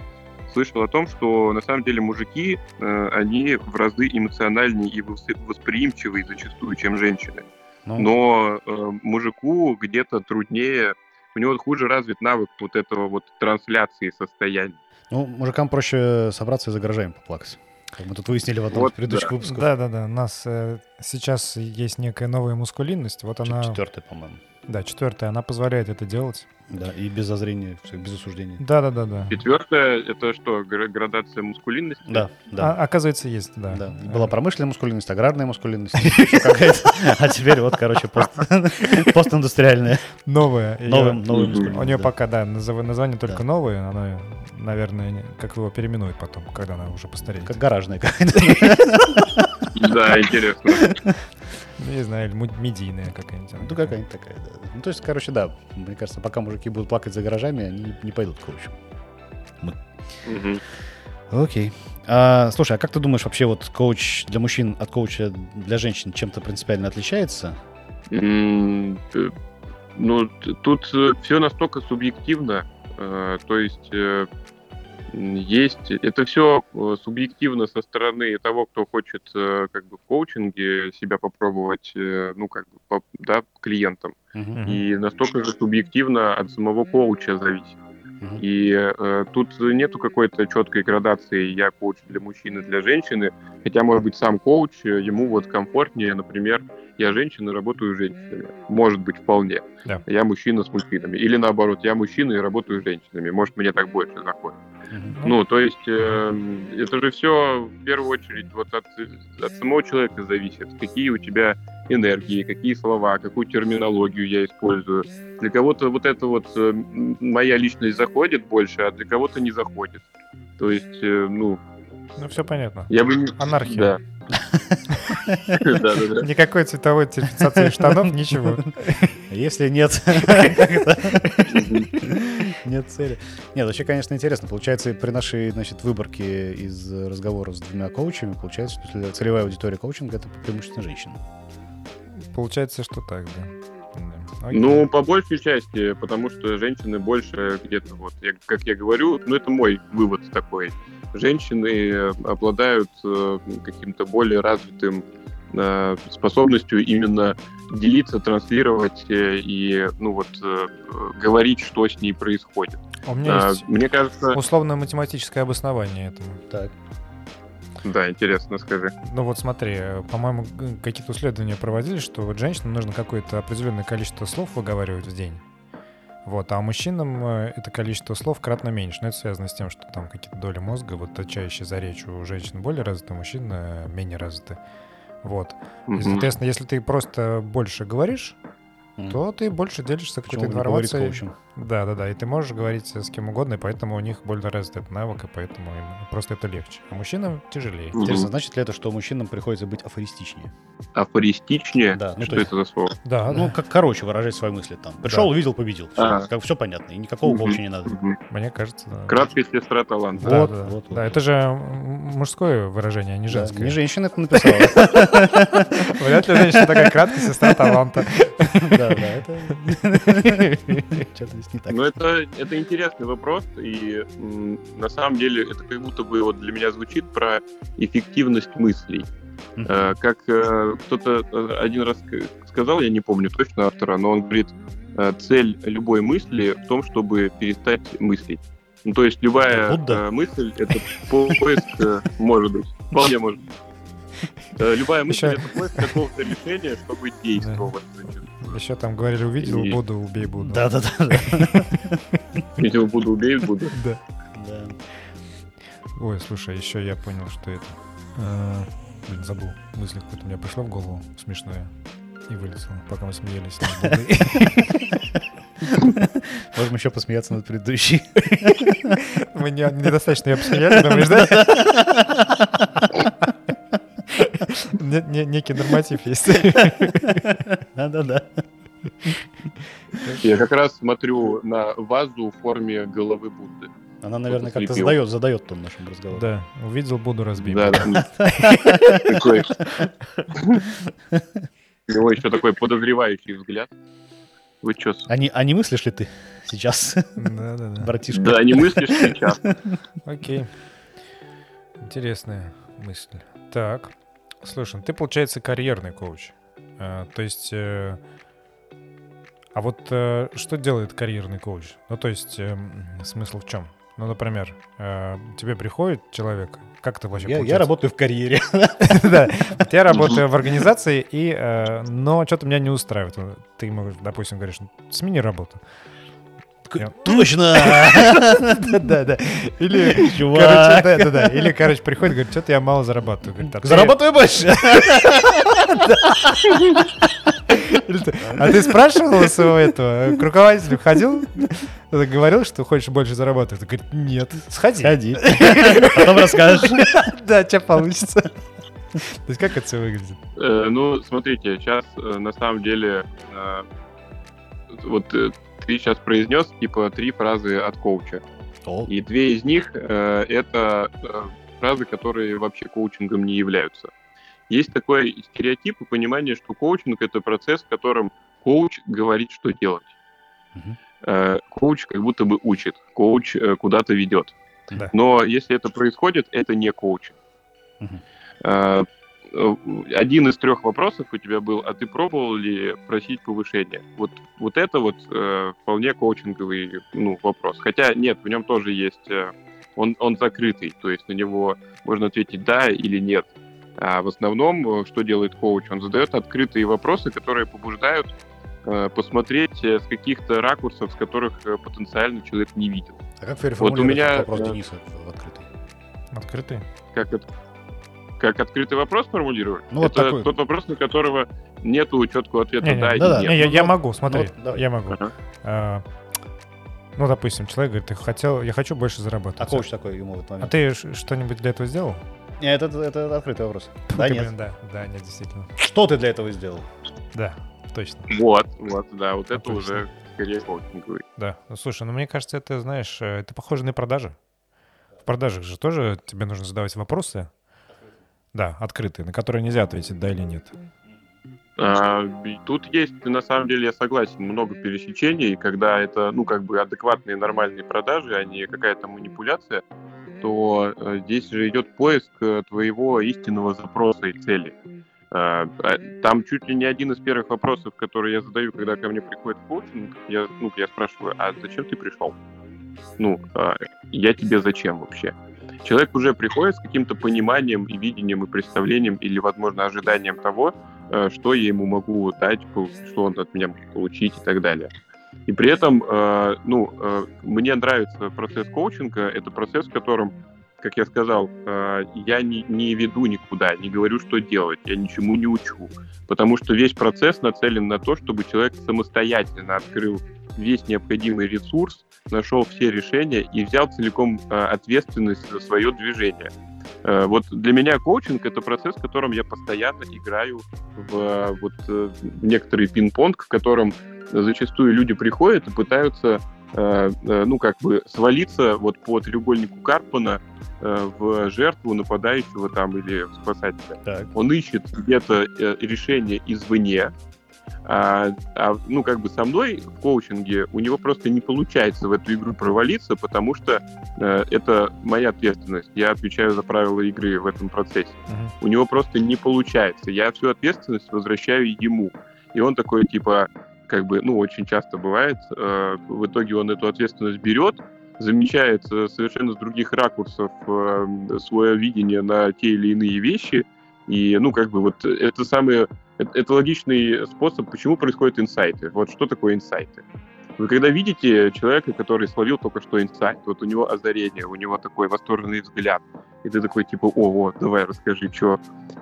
слышал о том, что на самом деле мужики, э, они в разы эмоциональнее и восприимчивые зачастую, чем женщины. Ну. Но э, мужику где-то труднее, у него хуже развит навык вот этого вот трансляции состояния. Ну, мужикам проще собраться и за гаражами поплакать. Как мы тут выяснили в одном вот, из предыдущих да. выпусков. Да-да-да, у нас э, сейчас есть некая новая мускулинность. Вот она... Четвертая, по-моему. Да, четвертая, она позволяет это делать. Да, и без зазрения, без осуждения. Да, да, да, да. Четвертое это что, градация мускулинности? Да, да. А, оказывается, есть, да. да. Была промышленная мускулинность, аграрная мускулинность, а теперь вот, короче, (laughs) постиндустриальная. Новая. Новая мускулинность. У нее пока, да, название только новое, она, наверное, как его переименуют потом, когда она уже постареет. Как гаражная какая-то. Да, интересно. Ну, не знаю, или медийная какая-нибудь. Ну, какая-нибудь такая, да. Ну, то есть, короче, да, мне кажется, пока мужики будут плакать за гаражами, они не пойдут к коучу. Мы. Угу. Окей. А, слушай, а как ты думаешь, вообще вот коуч для мужчин от коуча для женщин чем-то принципиально отличается? Mm, ну, тут э, все настолько субъективно. Э, то есть э, есть, это все э, субъективно со стороны того, кто хочет э, как бы в коучинге себя попробовать, э, ну как бы, да, клиентам. Uh-huh. И настолько же субъективно от самого коуча зависит. Uh-huh. И э, тут нету какой-то четкой градации «я коуч для мужчины, для женщины», хотя, может быть, сам коуч, ему вот комфортнее, например, я женщина, работаю с женщинами. Может быть, вполне. Yeah. Я мужчина с мужчинами. Или наоборот, я мужчина и работаю с женщинами. Может, мне так больше заходит. Ну, то есть э, это же все в первую очередь вот от, от самого человека зависит, какие у тебя энергии, какие слова, какую терминологию я использую. Для кого-то вот это вот э, моя личность заходит больше, а для кого-то не заходит. То есть, э, ну... Ну, все понятно. Я бы... Анархия. (laughs) Да. Никакой цветовой терпицации штанов, ничего. (laughs) Если нет... (laughs) Нет цели. Нет, вообще, конечно, интересно. Получается, при нашей, значит, выборке из разговоров с двумя коучами, получается, что целевая аудитория коучинга — это преимущественно женщины. Получается, что так, да. Ну, по большей части, потому что женщины больше где-то вот, я, как я говорю, ну это мой вывод такой. Женщины обладают э, каким-то более развитым э, способностью именно делиться, транслировать э, и ну вот говорить, что с ней происходит. А у меня а, есть мне кажется условно-математическое обоснование этому. Так. Да, интересно, скажи. Ну вот смотри, по-моему, какие-то исследования проводили, что вот женщинам нужно какое-то определенное количество слов выговаривать в день. Вот, а мужчинам э, это количество слов кратно меньше. Но это связано с тем, что там какие-то доли мозга, вот отчающие за речь у женщин более развиты, у мужчин э, менее развиты. Вот. Mm-hmm. И, соответственно, если ты просто больше говоришь, mm. то ты больше делишься какой-то информацией. Да, да, да. И ты можешь говорить с кем угодно, и поэтому у них более развит этот навык, и поэтому им просто это легче. А мужчинам тяжелее. Mm-hmm. Интересно, значит ли это, что мужчинам приходится быть афористичнее? Афористичнее? Да. Ну, что есть, это за слово? Да, ну, как короче выражать свои мысли там. Пришел, да. увидел, победил. Все, а. как, все понятно. И никакого mm-hmm. не надо. Mm-hmm. Мне кажется, да. Краткая сестра таланта. Вот, да, да, вот, вот. да, это же мужское выражение, а не женское. Да, не женщина это написала. (laughs) Вряд ли женщина такая краткая сестра таланта. (laughs) Да, да, это... (laughs) Что-то здесь не так. Ну, это, это интересный вопрос, и на самом деле это как будто бы вот для меня звучит про эффективность мыслей. Uh-huh. Как э, кто-то э, один раз сказал, я не помню точно автора, но он говорит, цель любой мысли в том, чтобы перестать мыслить. Ну, то есть любая Будда? мысль — это поиск, может быть, вполне может быть. Любая мысль — это поиск какого-то решения, чтобы действовать. Еще там говорили, увидел и... Буду, убей Буду. Да-да-да. (laughs) Видел Буду, убей Буду. Да. Да. Ой, слушай, еще я понял, что это... А, блин, забыл. Мысль какая-то у меня пришла в голову смешная и вылетела, пока мы смеялись (laughs) Можем еще посмеяться над предыдущей. (laughs) Мы не, недостаточно ее посмеяли, думаешь, да? Некий норматив есть. Да-да-да. Я как раз смотрю на вазу в форме головы Будды. Она, наверное, как-то задает, задает тон нашему разговору. Да, увидел, буду разбить. Да, да. У него еще такой подозревающий взгляд. Вы чё? А не, а не мыслишь ли ты сейчас, Да-да-да. братишка? Да, не мыслишь сейчас. Окей. Интересная мысль. Так. Слушай, ну ты, получается, карьерный коуч. А, то есть... э, а вот э, что делает карьерный коуч? Ну, то есть, эм, смысл в чем? Ну, например, э, тебе приходит человек, как это вообще Я, я работаю в карьере. (laughs) Да, я работаю в организации, и, э, но что-то меня не устраивает. Ты ему, допустим, говоришь, «Ну, смени работу. Точно! Да, да. Или, (laughs) короче, Чувак! да, да, да. Или, короче, приходит, говорит, что-то я мало зарабатываю. Говорит, ты- Зарабатывай больше! Ты- (laughs) А ты спрашивал у своего этого к руководителю, ходил? Ты говорил, что хочешь больше зарабатывать? Он говорит, нет, сходи. Сходи. (laughs) Потом расскажешь. Да, что получится. То есть как это все выглядит? Э, Ну, смотрите, сейчас на самом деле э, вот э, ты сейчас произнес типа три фразы от коуча. О, И две из них э, это э, фразы, которые вообще коучингом не являются. Есть такой стереотип и понимание, что коучинг это процесс, в котором коуч говорит, что делать. Мгм. Э, коуч как будто бы учит, коуч э, куда-то ведет. Да. Но если это происходит, это не коучинг. Э, э, один из трех вопросов у тебя был, а ты пробовал ли просить повышения? Вот, вот это вот э, вполне коучинговый ну, вопрос. Хотя нет, в нем тоже есть, э, он, он закрытый, то есть на него можно ответить да или нет. А в основном, э, что делает коуч? Он задает открытые вопросы, которые побуждают э, посмотреть э, с каких-то ракурсов, с которых э, потенциально человек не видел. а как переформулировать Вот у меня, вопрос э, Дениса в открытый? Открытый? Как, это, как открытый вопрос формулировать? Ну, вот это такой. тот вопрос, на которого нету четкого ответа Не-не, да, да-да. и нет. Не, я, я ну, могу, смотри, вот, давай. я могу. Ага. А, ну, допустим, человек говорит, ты хотел, я хочу больше зарабатывать. А коуч такой ему в этот А момент. ты ш- что-нибудь для этого сделал? Не, это, это открытый вопрос. (laughs) Фу Да ты, нет. блин, да, да, нет, действительно. Что ты для этого сделал? Да, точно. Вот, вот, да, вот это Отлично. уже скорее коучинговый. Да. Ну, слушай, ну мне кажется, это, знаешь, э, это похоже на продажи. В продажах же тоже тебе нужно задавать вопросы. Да, открытые, на которые нельзя ответить да или нет. А, тут есть, на самом деле, я согласен, много пересечений, когда это, ну, как бы адекватные нормальные продажи, а не какая-то манипуляция, то э, здесь же идет поиск э, твоего истинного запроса и цели. А, Там чуть ли не один из первых вопросов, которые я задаю, когда ко мне приходит коучинг, я, ну, я спрашиваю, а зачем ты пришел? Ну, а, я тебе зачем вообще? Человек уже приходит с каким-то пониманием и видением и представлением или, возможно, ожиданием того, э, что я ему могу дать, что он от меня может получить и так далее. И при этом, э, ну, э, мне нравится процесс коучинга. Это процесс, в котором, как я сказал, э, я не, не веду никуда, не говорю, что делать, я ничему не учу. Потому что весь процесс нацелен на то, чтобы человек самостоятельно открыл весь необходимый ресурс, нашел все решения и взял целиком э, ответственность за свое движение. Э, Вот для меня коучинг это процесс, в котором я постоянно играю в вот э, некоторый пинг-понг, в котором зачастую люди приходят и пытаются ну как бы свалиться вот по треугольнику Карпмана э, в жертву нападающего там или спасателя. Так. Он ищет где-то э, решение извне, а, а, ну, как бы со мной в коучинге у него просто не получается в эту игру провалиться, потому что э, это моя ответственность. Я отвечаю за правила игры в этом процессе. Мгм. У него просто не получается. Я всю ответственность возвращаю ему. И он такой, типа, как бы, ну, очень часто бывает, э, в итоге он эту ответственность берет, замечает э, совершенно с других ракурсов э, свое видение на те или иные вещи, и, ну, как бы вот это самое, это, это логичный способ, почему происходят инсайты. Вот что такое инсайты? Вы когда видите человека, который словил только что инсайт, вот у него озарение, у него такой восторженный взгляд, и ты такой, типа, о, вот, давай, расскажи, что.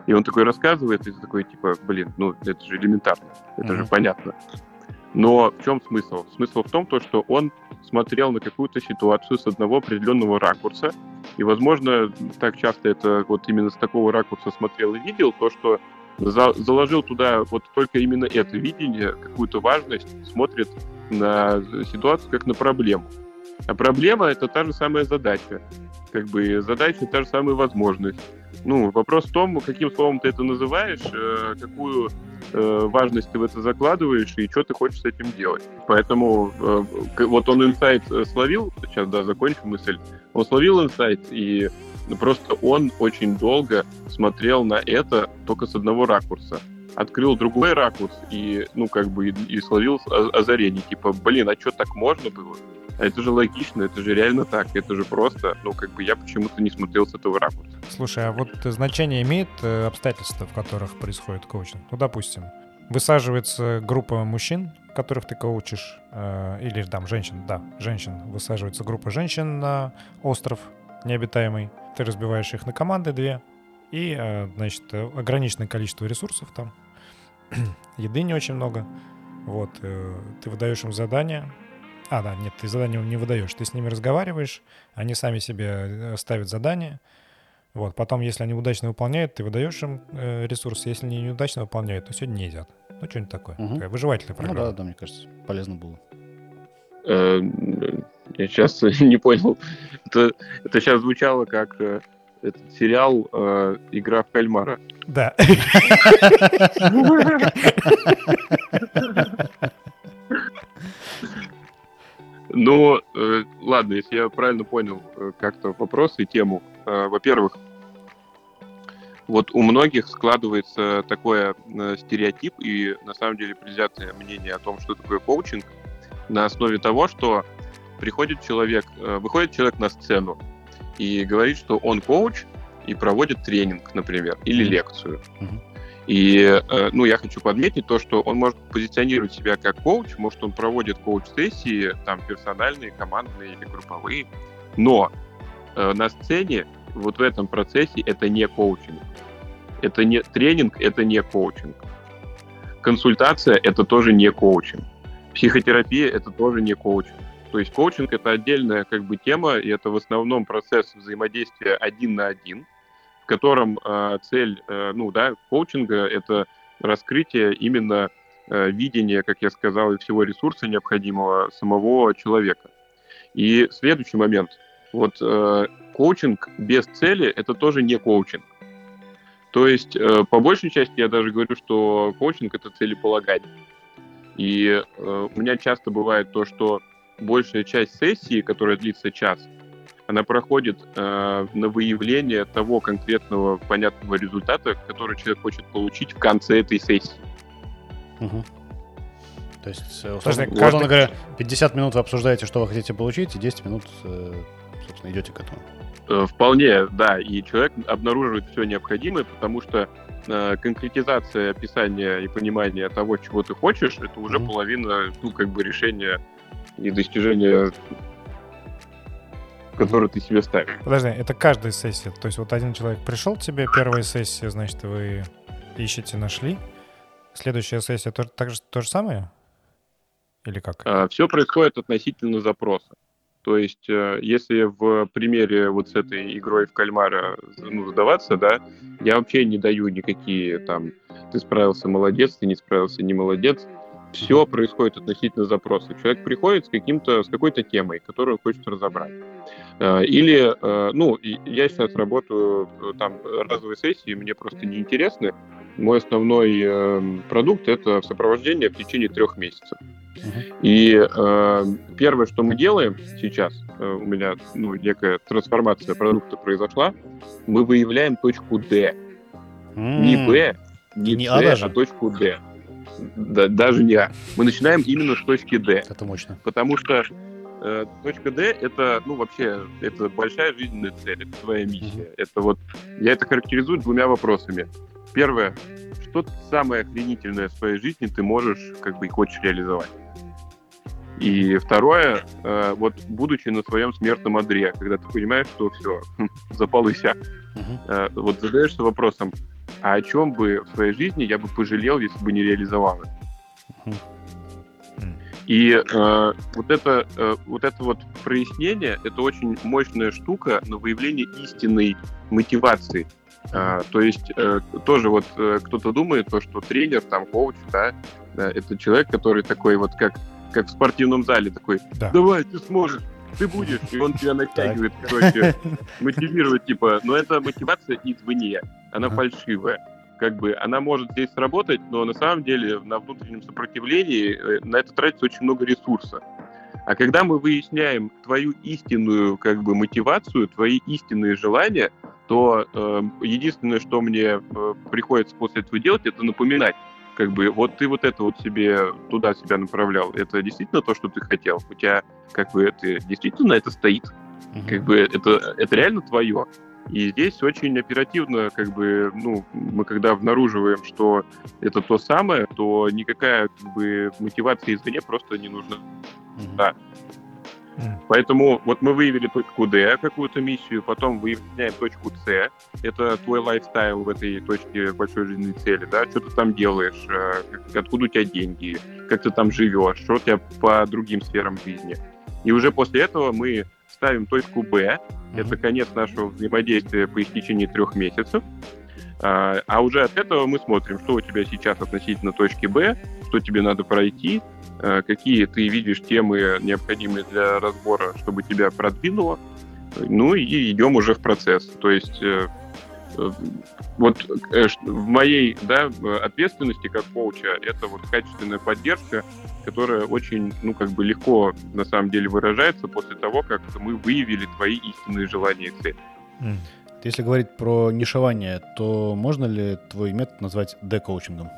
И он такой рассказывает, и ты такой, типа, блин, ну, это же элементарно, это же Мгм. понятно. Но в чем смысл? Смысл в том, то, что он смотрел на какую-то ситуацию с одного определенного ракурса, и, возможно, так часто это вот именно с такого ракурса смотрел и видел, то, что за- заложил туда вот только именно это видение, какую-то важность, смотрит на ситуацию как на проблему. А проблема — это та же самая задача. Как бы задача — та же самая возможность. Ну, вопрос в том, каким словом ты это называешь, э, какую э, важность ты в это закладываешь и что ты хочешь с этим делать. Поэтому э, вот он инсайт словил, сейчас, да, закончу мысль, он словил инсайт, и просто он очень долго смотрел на это только с одного ракурса. Открыл другой ракурс и, ну, как бы, и, и словил озарение, типа, блин, а что, так можно было? А это же логично, это же реально так, это же просто, ну, как бы я почему-то не смотрел с этого ракурса. Слушай, а вот значение имеет э, обстоятельства, в которых происходит коучинг? Ну, допустим, высаживается группа мужчин, которых ты коучишь, э, или там женщин, да, женщин, высаживается группа женщин на остров необитаемый, ты разбиваешь их на команды две, и, э, значит, ограниченное количество ресурсов там, (clears throat) еды не очень много, вот, ты выдаешь им задание, а, да, нет, ты задание не выдаешь. Ты с ними разговариваешь, они сами себе э, ставят задание. Вот, потом, если они удачно выполняют, ты выдаешь им э, ресурсы. Если они неудачно выполняют, то сегодня не едят. Ну, что-нибудь такое. Угу. Такая выживательная программа. Ну да, да, мне кажется, полезно было. Э, я сейчас (laughs) не понял. Это, это сейчас звучало как э, этот сериал э, «Игра в кальмара». Да. (laughs) (laughs) Ну, э, ладно, если я правильно понял э, как-то вопрос и тему. Э, во-первых, вот у многих складывается такой э, стереотип и на самом деле предвзятое мнение о том, что такое коучинг, на основе того, что приходит человек, э, выходит человек на сцену и говорит, что он коуч и проводит тренинг, например, или лекцию. Mm-hmm. И, э, ну, я хочу подметить то, что он может позиционировать себя как коуч, может, он проводит коуч-сессии, там, персональные, командные или групповые, но э, на сцене вот в этом процессе это не коучинг. Это не тренинг, это не коучинг. Консультация — это тоже не коучинг. Психотерапия — это тоже не коучинг. То есть коучинг — это отдельная как бы тема, и это в основном процесс взаимодействия один на один — котором э, цель, э, ну да, коучинга это раскрытие именно э, видения, как я сказал, и всего ресурса необходимого самого человека. И следующий момент. Вот э, коучинг без цели это тоже не коучинг. То есть, э, по большей части я даже говорю, что коучинг это целеполагание. И э, у меня часто бывает то, что большая часть сессии, которая длится час, она проходит э, на выявление того конкретного понятного результата, который человек хочет получить в конце этой сессии. Угу. То есть, э, условно, Подожди, каждый... говоря, 50 минут вы обсуждаете, что вы хотите получить, и 10 минут, э, собственно, идете к этому. Э, вполне, да. И человек обнаруживает все необходимое, потому что э, конкретизация описания и понимания того, чего ты хочешь, это уже mm-hmm. половина, ну, как бы решения и достижения которую ты себе ставишь. Подожди, это каждая сессия. То есть вот один человек пришел к тебе, первая сессия, значит, вы ищете, нашли. Следующая сессия то, так же, то же самое? Или как? А, все происходит относительно запроса. То есть, э, если в примере вот с этой игрой в кальмара ну, задаваться, да, я вообще не даю никакие там, ты справился, молодец, ты не справился, не молодец все происходит относительно запроса. Человек приходит с каким-то, с какой-то темой, которую хочет разобрать. Э, или, э, ну, я сейчас работаю э, там разовые сессии, мне просто неинтересны. Мой основной продукт это сопровождение в течение трех месяцев. И э, первое, что мы делаем сейчас, э, у меня ну, некая трансформация продукта произошла, мы выявляем точку D. Не B, не, не C, а, а точку D да, даже не А. Мы начинаем именно с точки Д. Это мощно. Потому что э, точка Д это, ну, вообще, это большая жизненная цель, это твоя миссия. Mm-hmm. Это вот, я это характеризую двумя вопросами. Первое, что самое охренительное в своей жизни ты можешь, как бы, и хочешь реализовать? И второе, э, вот будучи на своем смертном одре, когда ты понимаешь, что все, запал иссяк, uh-huh. э, вот задаешься вопросом, а о чем бы в своей жизни я бы пожалел, если бы не реализовал это. И э, вот, это, э, вот это вот прояснение, это очень мощная штука на выявление истинной мотивации. Э, то есть э, тоже вот э, кто-то думает, то, что тренер, там, коуч, да, э, это человек, который такой вот как, как в спортивном зале такой, да. давай, ты сможешь, ты будешь, и он тебя натягивает, короче, (laughs) мотивирует, типа, но это мотивация извне, она фальшивая. Как бы она может здесь сработать, но на самом деле на внутреннем сопротивлении э, на это тратится очень много ресурса. А когда мы выясняем твою истинную как бы мотивацию, твои истинные желания, то э, единственное, что мне э, приходится после этого делать, это напоминать, как бы вот ты вот это вот себе туда себя направлял, это действительно то, что ты хотел, у тебя как бы это действительно это стоит, Мгм. как бы это это реально твое. И здесь очень оперативно, как бы, ну, мы когда обнаруживаем, что это то самое, то никакая как бы мотивация извне просто не нужна. Мгм. Да. Поэтому вот мы выявили точку D, какую-то миссию, потом выявляем точку С. Это твой лайфстайл в этой точке большой жизненной цели, да, что ты там делаешь, э, откуда у тебя деньги, как ты там живешь, что у тебя по другим сферам жизни. И уже после этого мы ставим точку Б, это конец нашего взаимодействия по истечении трех месяцев. А а уже от этого мы смотрим, что у тебя сейчас относительно точки Б, что тебе надо пройти, э, какие ты видишь темы необходимые для разбора, чтобы тебя продвинуло. Ну и идем уже в процесс. То есть э, э, вот э, в моей да, ответственности как коуча это вот качественная поддержка, которая очень, ну, как бы легко на самом деле выражается после того, как мы выявили твои истинные желания и цели. Если говорить про нишевание, то можно ли твой метод назвать декоучингом?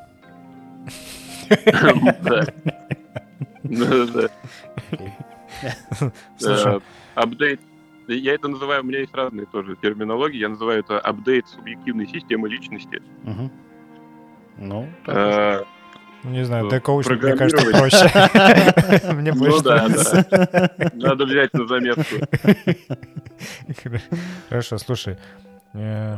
Да. (laughs) Да-да-да. Слушай, Э, Апдейт. Я это называю, у меня есть разные тоже терминологии. Я называю это апдейт субъективной системы личности. Ну, так. Э, ну, не знаю, декоучинг, мне кажется, проще. (laughs) Мне Ну больше да, нравится. Надо взять на заметку. (laughs) Хорошо, слушай. э,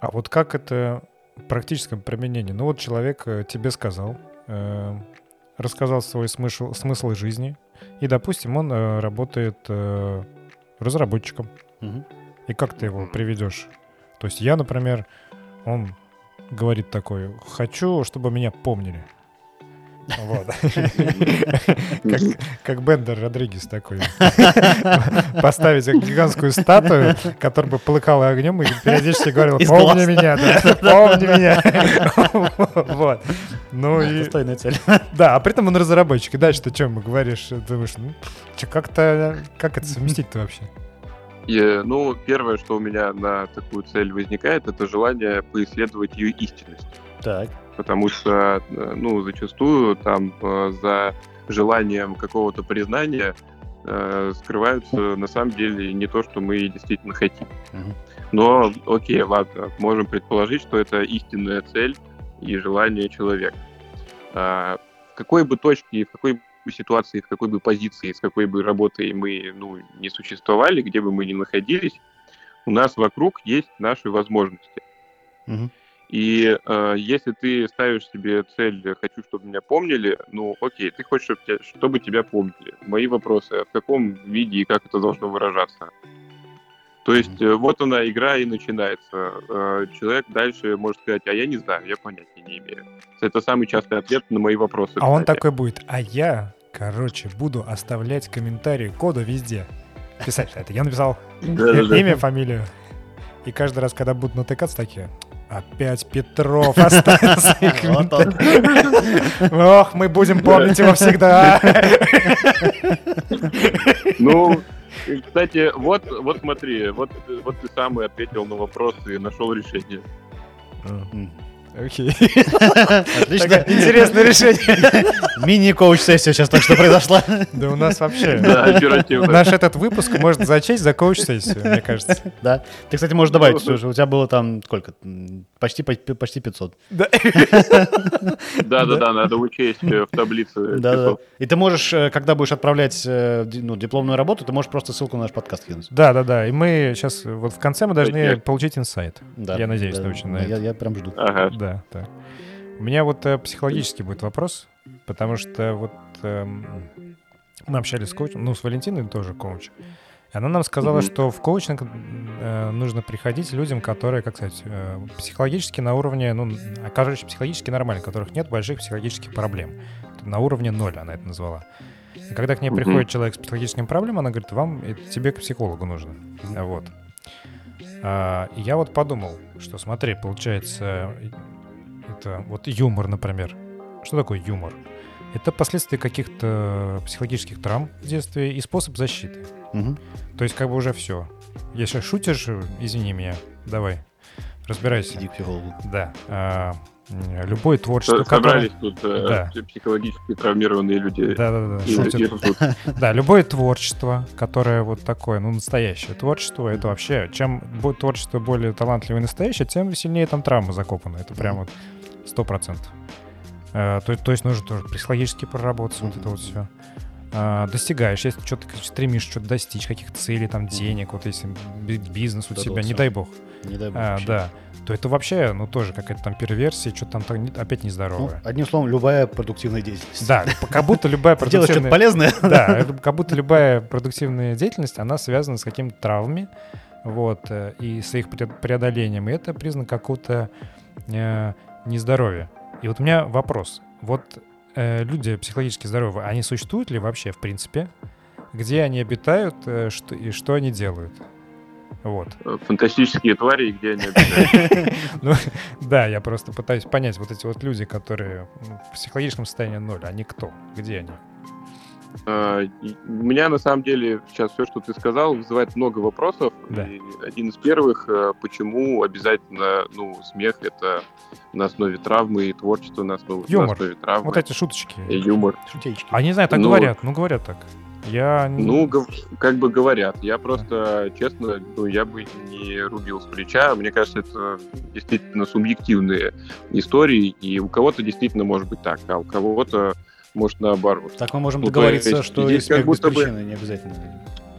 А вот как это в практическом применении? Ну вот человек э, тебе сказал, э, рассказал свой смысл, смысл жизни, и, допустим, он работает разработчиком. И как ты его приведешь? То есть я, например, он говорит такой, хочу, чтобы меня помнили. Вот. (laughs) Как, как Бендер Родригес такой. (laughs) Поставить гигантскую статую, которая бы полыхала огнем и периодически говорила, (laughs) помни меня, да, помни меня. Вот. Ну и... Достойная цель. Да, а при этом он разработчик. И дальше ты что ему говоришь? Думаешь, ну, как-то... Как это совместить-то вообще? И, ну, первое, что у меня на такую цель возникает, это желание поисследовать ее истинность. Так. потому что, э, ну, зачастую там э, за желанием какого-то признания э, скрываются на самом деле не то, что мы действительно хотим. Но, окей, ладно, можем предположить, что это истинная цель и желание человека. А, в какой бы точке, в какой бы ситуации, в какой бы позиции, с какой бы работой мы ну, не существовали, где бы мы ни находились, у нас вокруг есть наши возможности. Мгм. И э, если ты ставишь себе цель «хочу, чтобы меня помнили», ну, окей, ты хочешь, чтобы тебя, чтобы тебя помнили. Мои вопросы, а в каком виде и как это должно выражаться? То есть э, вот она, игра и начинается. Э, человек дальше может сказать, а я не знаю, я понятия не имею. Это самый частый ответ на мои вопросы. А он кстати. такой будет, а я, короче, буду оставлять комментарии кода везде. Писать, это я написал имя, фамилию. И каждый раз, когда будут натыкаться, такие, опять Петров остался. (laughs) Вот он. Ох, мы будем помнить его всегда. Ну, (laughs) кстати, вот, вот смотри, вот, вот ты сам и ответил на вопрос и нашел решение. Окей. Отлично. Интересное решение. Мини-коуч-сессия сейчас только что произошла. Да у нас вообще... Да, оперативно. Наш этот выпуск можно зачесть за коуч-сессию, мне кажется. Да. Ты, кстати, можешь добавить, у тебя было там сколько? Почти, по- почти 500. Да. Да-да-да, надо учесть э, в таблице. Да, да. часов. И ты можешь, э, когда будешь отправлять э, ну, дипломную работу, ты можешь просто ссылку на наш подкаст кинуть. Да, да, да. И мы сейчас, вот в конце мы должны получить инсайт. Да. Я надеюсь, точно на это. Я, я прям жду. Ага. Да, да. У меня вот э, психологический будет вопрос, потому что вот эм, мы общались с коучем, ну, с Валентиной тоже коуч. И она нам сказала, Мгм. что в коучинг э, нужно приходить людям, которые, как сказать, э, психологически на уровне, ну, а, короче, психологически нормально, у которых нет больших психологических проблем. На уровне ноль она это назвала. И когда к ней Мгм. приходит человек с психологическими проблемами, она говорит, вам, э, тебе к психологу нужно. А Вот. А, и я вот подумал, что смотри, получается, это вот юмор, например. Что такое юмор? Это последствия каких-то психологических травм в детстве и способ защиты. Мгм. То есть как бы уже все. Если шутишь, извини меня, давай, разбирайся. Иди к психологу. Да. А, м, любое творчество, Собрались которое... тут э, Да. психологически травмированные люди. Да-да-да, И- шутят. и. (laughs) Да, любое творчество, которое вот такое, ну, настоящее творчество, это вообще, чем творчество более талантливое и настоящее, тем сильнее там травма закопана. Это прям вот сто процентов. Э, То, то есть нужно тоже психологически проработать вот это вот все. Достигаешь, если что-то стремишься что-то достичь, каких-то целей, там, денег, вот если би- бизнес у это тебя, не дай бог, Не дай бог. а, вообще. да, то это вообще, ну, тоже какая-то там перверсия, что-то там опять Ну, нездоровое. одним словом, любая продуктивная деятельность. Да, как будто любая (laughs) Делать что-то продуктивная... полезное. (laughs) Да, как будто любая продуктивная деятельность, она связана с какими-то травмами, вот, э, и с их пре- преодолением. И это признак какого-то э, нездоровья. И вот у меня вопрос. Вот э, люди психологически здоровые, они существуют ли вообще, в принципе? Где они обитают э, что, и что они делают? Вот. Э, Фантастические твари, где они обитают. (laughs) Ну, да, я просто пытаюсь понять, вот эти вот люди, которые в психологическом состоянии ноль, они кто? Где они? А, У меня на самом деле сейчас все, что ты сказал, вызывает много вопросов. Да. И один из первых, э, почему обязательно, ну, смех это на основе травмы и творчество на основе, на Юмор. основе травмы Вот эти шуточки. и юмор. Шутеечки. А не знаю, так Ну, говорят, ну говорят так. Я... Ну, как бы говорят. Я просто, честно, ну, я бы не рубил с плеча. Мне кажется, это действительно субъективные истории, и у кого-то действительно может быть так, а у кого-то может наоборот. Так мы можем Ну, договориться, есть что здесь как смех без будто бы- причины не обязательно.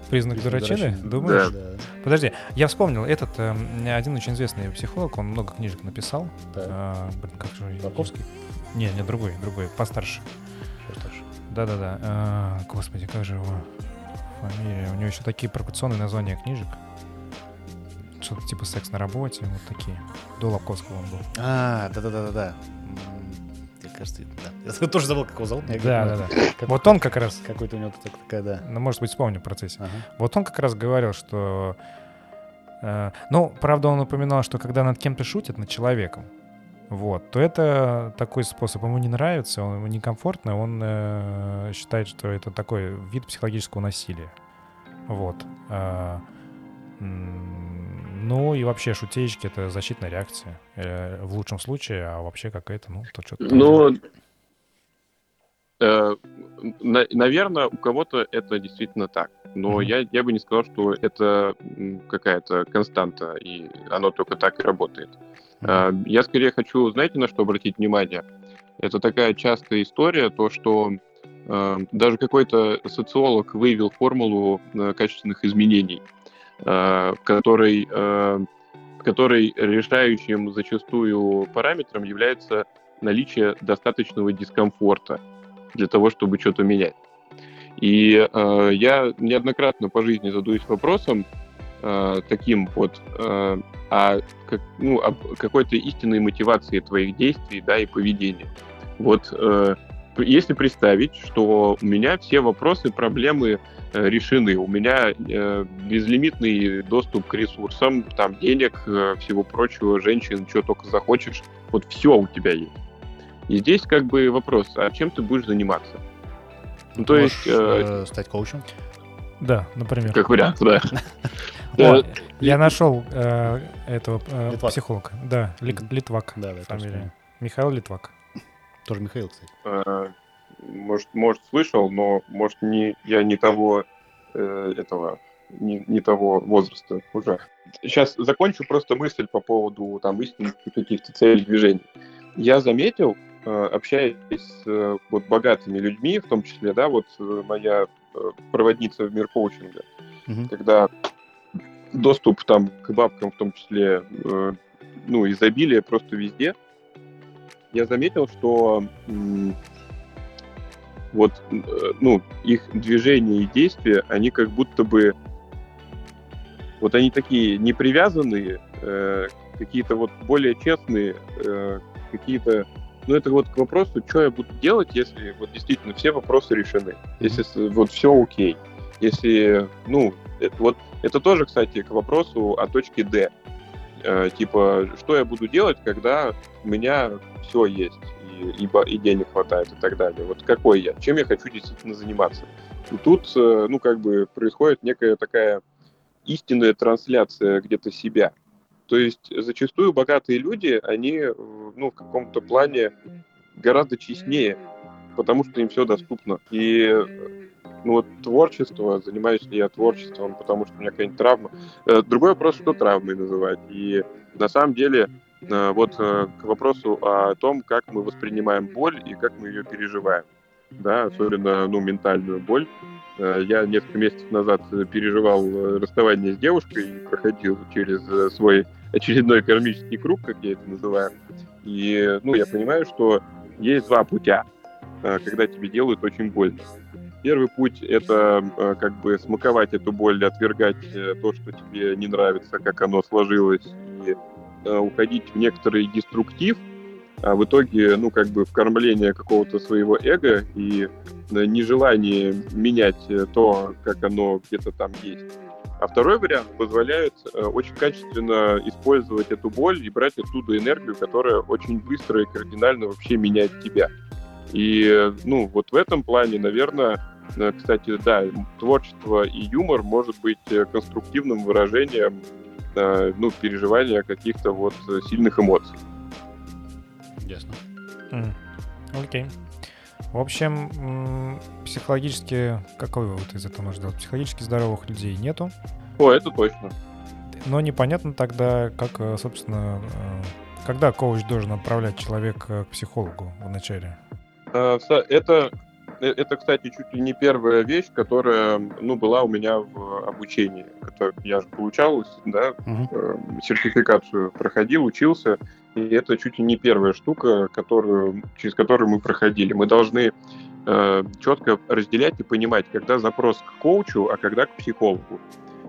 Признак дурачины? Думаешь? Да. Подожди, я вспомнил, этот э, один очень известный психолог, он много книжек написал. Да. А, блин, как же... Тарковский? Не, не, другой, другой, постарше. Что старше? Да-да-да. А, господи, как же его фамилия? У него еще такие провокационные названия книжек. Что-то типа «Секс на работе», вот такие. До Лобковского он был. А, да-да-да-да-да. Кажется, да. Я (laughs) тоже забыл, как его зовут. я говорю, Да-да-да. как- Вот он как раз, Какой-то у него так- такая, да. ну, может быть, вспомню в процессе. Ага. Вот он как раз говорил, что... э, ну, правда, он упоминал, что когда над кем-то шутят, над человеком, вот, то это такой способ ему не нравится, он, ему некомфортно, он э, считает, что это такой вид психологического насилия. Вот. А, м, ну и вообще шутеечки — это защитная реакция. э, в лучшем случае, а вообще какая-то, ну, то что-то... Ну, э, на- наверное, у кого-то это действительно так. Но Мгм. я, я бы не сказал, что это какая-то константа, и оно только так и работает. А, Я скорее хочу, знаете, на что обратить внимание? Это такая частая история, то, что э, даже какой-то социолог выявил формулу э, качественных изменений, э, в которой, э, в которой решающим зачастую параметром является наличие достаточного дискомфорта для того, чтобы что-то менять. И э, я неоднократно по жизни задаюсь вопросом таким вот, о, как, ну, об какой-то истинной мотивации твоих действий, да, и поведения. Вот если представить, что у меня все вопросы, проблемы э, решены, у меня э, безлимитный доступ к ресурсам, там денег, э, всего прочего, женщин, что только захочешь, вот все у тебя есть. И здесь как бы вопрос, а чем ты будешь заниматься? Ну, то Можешь, есть, э, э, стать коучем. Да, например. как вариант, да. (laughs) О, я нашел э, этого э, психолога. Да. Литвак. Да, фамилия. Михаил Литвак. Тоже Михаил, кстати. э, может, может, слышал, но, может, не, я не того э, этого, не, не того возраста уже. Сейчас закончу просто мысль по поводу там истинных каких-то целей движений. Я заметил, э, общаясь с вот богатыми людьми, в том числе, да, вот моя проводница в мир коучинга, Мгм. когда доступ там к бабкам, в том числе, ну, изобилие просто везде, я заметил, что вот, э, ну, их движения и действия, они как будто бы, вот они такие непривязанные, э, какие-то вот более честные, э, какие-то но это вот к вопросу, что я буду делать, если вот действительно все вопросы решены, если вот все окей, если, ну, это, вот это тоже, кстати, к вопросу о точке D. Э, типа, что я буду делать, когда у меня все есть, и, и, и денег хватает и так далее. Вот какой я, чем я хочу действительно заниматься. И тут, э, ну, как бы происходит некая такая истинная трансляция где-то себя. То есть зачастую богатые люди, они, э, ну, в каком-то плане гораздо честнее, потому что им все доступно. И ну вот творчество, занимаюсь ли я творчеством, потому что у меня какая-нибудь травма. Э, другой вопрос, что травмой называть. И на самом деле э, вот э, к вопросу о том, как мы воспринимаем боль и как мы ее переживаем. Да, особенно ну, ментальную боль. Я несколько месяцев назад переживал расставание с девушкой и проходил через свой очередной кармический круг, как я это называю. И ну, я понимаю, что есть два путя, когда тебе делают очень больно. Первый путь — это э, как бы смаковать эту боль, отвергать э, то, что тебе не нравится, как оно сложилось, и э, уходить в некоторый деструктив, а в итоге, ну, как бы вкормление какого-то своего эго и нежелание менять то, как оно где-то там есть. А второй вариант позволяет очень качественно использовать эту боль и брать оттуда энергию, которая очень быстро и кардинально вообще меняет тебя. И, ну, вот в этом плане, наверное, кстати, да, творчество и юмор может быть э, конструктивным выражением э, ну, переживания каких-то вот сильных эмоций. Ясно. Окей. Okay. В общем, психологически, какой вывод из этого можно сделать? Психологически здоровых людей нету. О, это точно. Но непонятно тогда, как, собственно, когда коуч должен отправлять человека к психологу вначале? Это Э, это, кстати, чуть ли не первая вещь, которая, ну, была у меня в обучении. Это я же получал, да, uh-huh. сертификацию проходил, учился, и это чуть ли не первая штука, которую, через которую мы проходили. Мы должны э, четко разделять и понимать, когда запрос к коучу, а когда к психологу.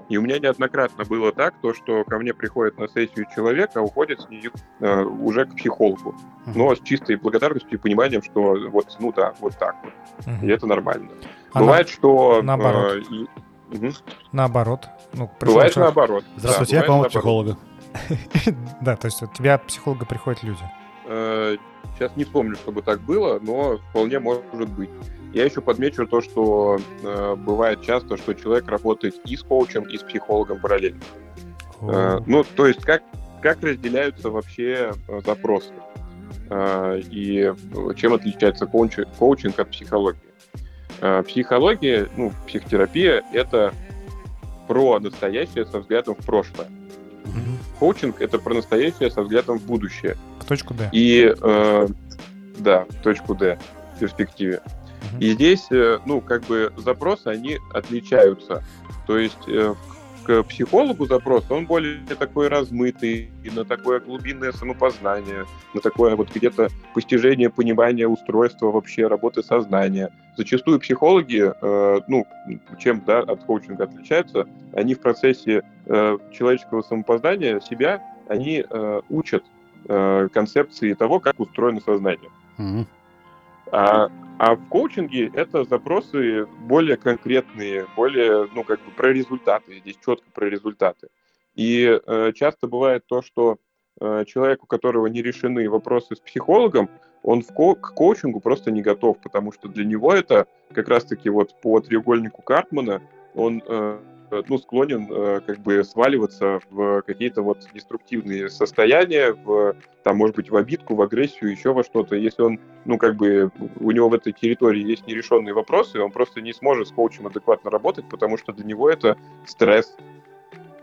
И у меня неоднократно было так, то, что ко мне приходит на сессию человек, а уходит с нее э, уже к психологу. Uh-huh. Но с чистой благодарностью и пониманием, что вот, ну да, вот так вот. Uh-huh. И это нормально. А Бывает, на... что... Наоборот. Э, и... угу. Наоборот. Ну, Бывает человек... наоборот. Здравствуйте, да, я вам психолога. (laughs) Да, то есть у тебя от психолога приходят люди. Э, сейчас не помню, чтобы так было, но вполне может быть. Я еще подмечу то, что э, бывает часто, что человек работает и с коучем, и с психологом параллельно. Э, ну, то есть как, как разделяются вообще э, запросы? Э, и чем отличается коуч, коучинг от психологии? Э, психология, ну, психотерапия — это про настоящее со взглядом в прошлое. Mm-hmm. Коучинг — это про настоящее со взглядом в будущее. В точку D. И, э, да, в точку D в И здесь, э, ну, как бы запросы, они отличаются. То есть э, к психологу запрос, он более такой размытый, и на такое глубинное самопознание, на такое вот где-то постижение понимания устройства вообще работы сознания. Зачастую психологи, э, ну, чем да, от коучинга отличаются, они в процессе э, человеческого самопознания себя, они э, учат э, концепции того, как устроено сознание. Mm-hmm. А, а в коучинге это запросы более конкретные, более, ну, как бы про результаты, здесь четко про результаты. И э, часто бывает то, что э, человек, у которого не решены вопросы с психологом, он в ко- к коучингу просто не готов, потому что для него это как раз-таки вот по треугольнику Картмана он э, ну, склонен э, как бы сваливаться в какие-то вот деструктивные состояния, в, там, может быть, в обидку, в агрессию, еще во что-то. Если он, ну, как бы, у него в этой территории есть нерешенные вопросы, он просто не сможет с коучем адекватно работать, потому что для него это стресс.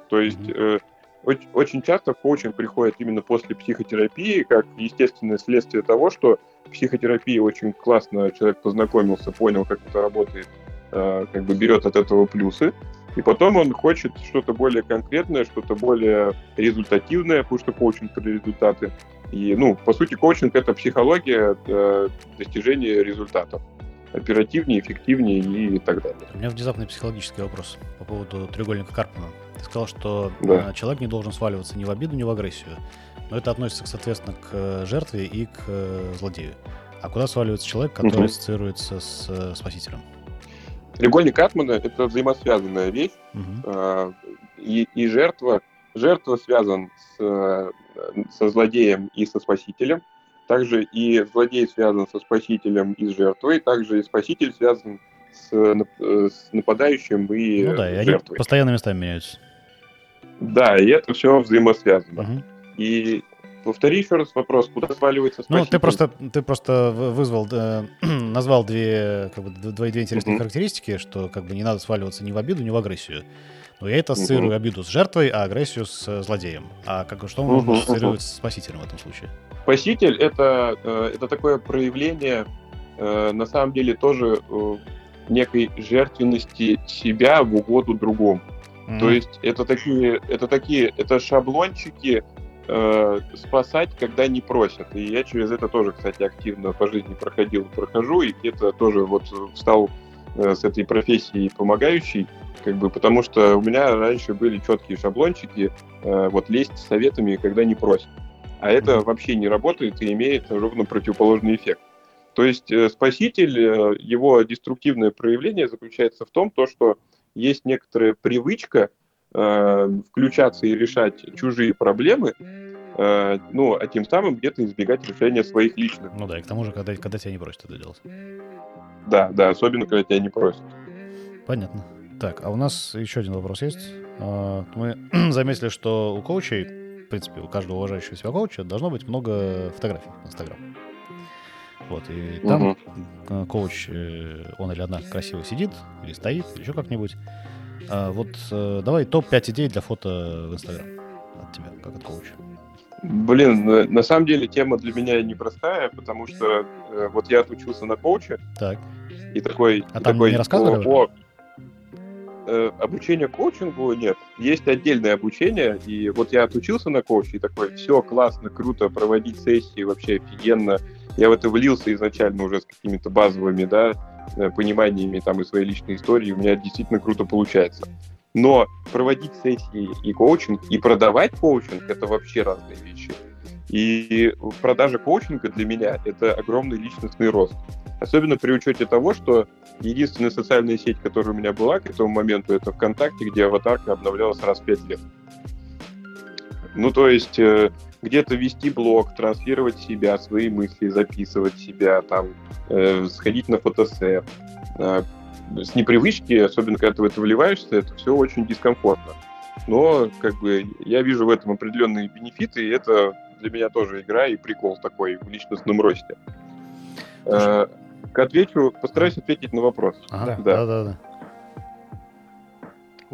То есть э, очень, очень часто коучинг приходит именно после психотерапии, как естественное следствие того, что в психотерапии очень классно человек познакомился, понял, как это работает, э, как бы берет от этого плюсы, и потом он хочет что-то более конкретное, что-то более результативное, потому что коучинг про результаты. И, ну, по сути, коучинг — это психология э, достижения результатов. Оперативнее, эффективнее и так далее. У меня внезапный психологический вопрос по поводу треугольника Карпмана. Ты сказал, что Да. э, человек не должен сваливаться ни в обиду, ни в агрессию. Но это относится, соответственно, к э, жертве и к э, злодею. А куда сваливается человек, который Мгм. ассоциируется с спасителем? Треугольник Атмана — это взаимосвязанная вещь, э, и, и жертва, жертва связан с, э, со злодеем и со спасителем, также и злодей связан со спасителем и с жертвой, также и спаситель связан с, э, с нападающим и Ну да, и э, они жертвой. постоянно местами меняются. Да, и это все взаимосвязано. Мгм. И повтори еще раз вопрос, куда сваливается спаситель? Ну, ты просто, ты просто вы- вызвал, э, (clears throat) назвал две, как бы, две, две интересные Мгм. характеристики, что как бы не надо сваливаться ни в обиду, ни в агрессию. Но я это ассоциирую Мгм. обиду с жертвой, а агрессию с э, злодеем. А как, что можно мгм. ассоциировать с спасителем в этом случае? Спаситель это, э, это такое проявление, э, на самом деле, тоже э, некой жертвенности себя в угоду другому. То Мгм. есть это такие, это такие, это шаблончики э, спасать, когда не просят. И я через это тоже, кстати, активно по жизни проходил, прохожу, и где-то тоже вот стал э, с этой профессией помогающей, как бы, потому что у меня раньше были четкие шаблончики, э, вот лезть с советами, когда не просят. А это вообще не работает и имеет ровно противоположный эффект. То есть э, спаситель, э, его деструктивное проявление заключается в том, то, что есть некоторая привычка э, включаться и решать чужие проблемы, э, ну, а тем самым где-то избегать решения своих личных. Ну да, и к тому же, когда, когда тебя не просят это делать. Да, да, особенно, когда тебя не просят. Понятно. Так, а у нас еще один вопрос есть. А, Мы (clears throat) заметили, что у коучей, в принципе, у каждого уважающего себя коуча должно быть много фотографий в Инстаграм. Вот, и там э, коуч, э, он или она красиво сидит, или стоит, или еще как-нибудь. А вот э, давай топ-5 идей для фото в Инстаграм от тебя, как от коуча. Блин, на- самом деле тема для меня непростая, потому что э, вот я отучился на коуча, Так, и такой... А и там такой, не рассказывали о, о, э, обучение коучингу нет. Есть отдельное обучение, и вот я отучился на коуче, и такой, все классно, круто, проводить сессии вообще офигенно. Я в это влился изначально уже с какими-то базовыми, да, пониманиями там и своей личной истории, у меня действительно круто получается. Но проводить сессии и коучинг, и продавать коучинг — это вообще разные вещи. И продажа коучинга для меня — это огромный личностный рост. Особенно при учете того, что единственная социальная сеть, которая у меня была к этому моменту, это ВКонтакте, где аватарка обновлялась раз в пять лет. Ну, то есть э, где-то вести блог, транслировать себя, свои мысли, записывать себя, там, э, сходить на фотосет. Э, с непривычки, особенно когда ты в это вливаешься, это все очень дискомфортно. Но, как бы, я вижу в этом определенные бенефиты, и это для меня тоже игра и прикол такой в личностном росте. Э, отвечу, постараюсь ответить на вопрос. ага, Да. да-да-да.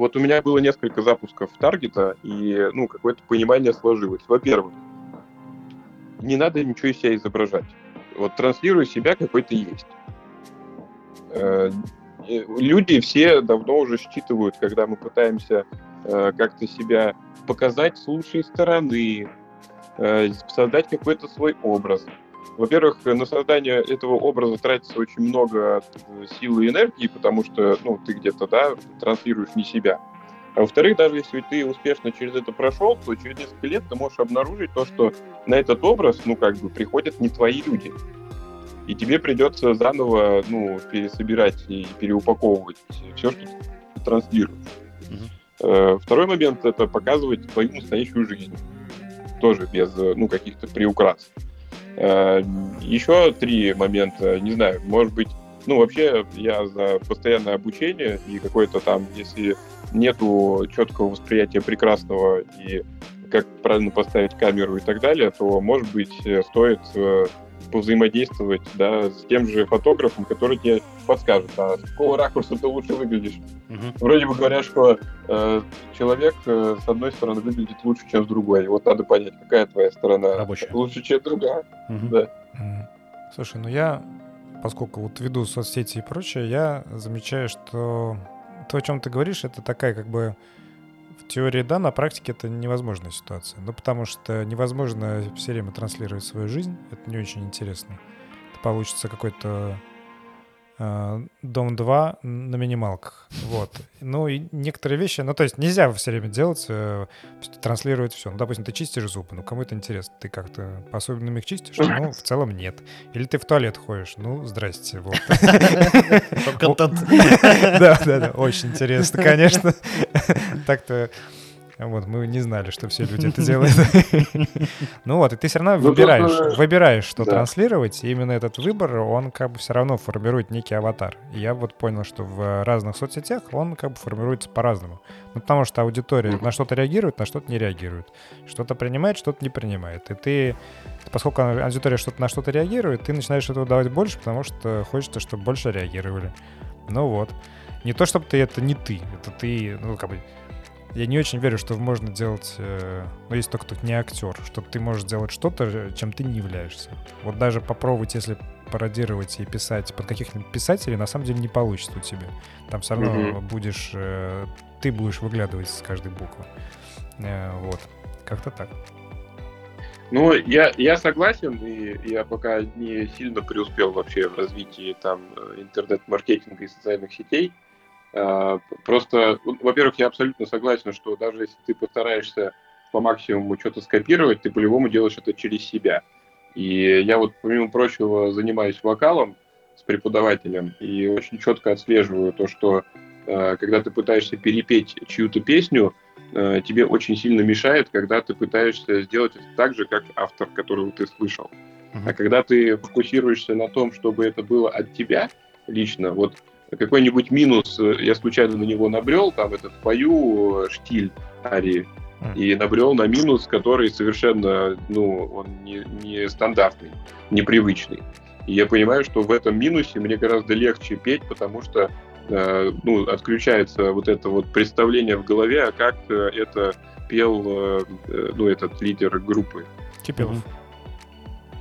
Вот у меня было несколько запусков таргета, и ну, какое-то понимание сложилось. Во-первых, не надо ничего из себя изображать. Вот транслируй себя, какой ты есть. Э, Люди все давно уже считывают, когда мы пытаемся э, как-то себя показать с лучшей стороны, э, создать какой-то свой образ. Во-первых, на создание этого образа тратится очень много э, сил и энергии, потому что ну, ты где-то да, транслируешь не себя. А во-вторых, даже если ты успешно через это прошел, то через несколько лет ты можешь обнаружить то, что на этот образ, ну, как бы, приходят не твои люди. И тебе придется заново, ну, пересобирать и переупаковывать все, что ты транслируешь. Э, Второй момент — это показывать твою настоящую жизнь. Тоже без, э, ну, каких-то приукрас. Еще три момента, не знаю, может быть, ну, вообще я за постоянное обучение и какое-то там, если нету четкого восприятия прекрасного и как правильно поставить камеру и так далее, то, может быть, э, стоит э, повзаимодействовать да, с тем же фотографом, который тебе подскажет, а с какого ракурса ты лучше выглядишь. Мгм. Вроде бы говорят, что э, человек э, с одной стороны выглядит лучше, чем с другой. И вот надо понять, какая твоя сторона Рабочая. лучше, чем другая. Мгм. Да. Слушай, ну я, поскольку вот веду соцсети и прочее, я замечаю, что то, о чем ты говоришь, это такая как бы теории да, на практике это невозможная ситуация. Ну, потому что невозможно все время транслировать свою жизнь, это не очень интересно. Это получится какой-то Дом 2 на минималках. Вот. Ну и некоторые вещи, ну то есть нельзя все время делать, э, транслировать все. Ну, допустим, ты чистишь зубы, ну кому это интересно? Ты как-то по-особенным их чистишь? (laughs) Ну, в целом нет. Или ты в туалет ходишь? Ну, здрасте. Вот. (laughs) (laughs) Да, да, да, очень интересно, конечно. Так-то вот, мы не знали, что все люди это (laughs) делают. (laughs) Ну вот, и ты все равно Ну, выбираешь, выбираешь, что транслировать, и именно этот выбор, он как бы все равно формирует некий аватар. И я вот понял, что в разных соцсетях он как бы формируется по-разному. Ну, потому что аудитория на что-то реагирует, на что-то не реагирует. Что-то принимает, что-то не принимает. И ты, поскольку аудитория что-то на что-то реагирует, ты начинаешь этого давать больше, потому что хочется, чтобы больше реагировали. Ну вот. Не то, чтобы ты это не ты, это ты, ну, как бы, я не очень верю, что можно делать, э, ну, есть только тут не актер, что ты можешь делать что-то, э, чем ты не являешься. Вот даже попробовать, если пародировать и писать под каких-нибудь писателей, на самом деле не получится у тебя. Там все равно Мгм. будешь, э, ты будешь выглядывать с каждой буквы. Э, вот. Как-то так. Ну, я, я согласен, и я пока не сильно преуспел вообще в развитии там э, интернет-маркетинга и социальных сетей. Просто, ну, во-первых, я абсолютно согласен, что даже если ты постараешься по максимуму что-то скопировать, ты по-любому делаешь это через себя. И я вот, помимо прочего, занимаюсь вокалом с преподавателем и очень четко отслеживаю то, что э, когда ты пытаешься перепеть чью-то песню, э, тебе очень сильно мешает, когда ты пытаешься сделать это так же, как автор, которого ты слышал. Мгм. А когда ты фокусируешься на том, чтобы это было от тебя лично, вот какой-нибудь минус, э, я случайно на него набрел, там этот пою э, штиль арии, и набрел на минус, который совершенно, ну, он не, не стандартный, непривычный. И я понимаю, что в этом минусе мне гораздо легче петь, потому что э, ну, отключается вот это вот представление в голове, а как э, это пел э, ну, этот лидер группы. Кипелов. Мгм.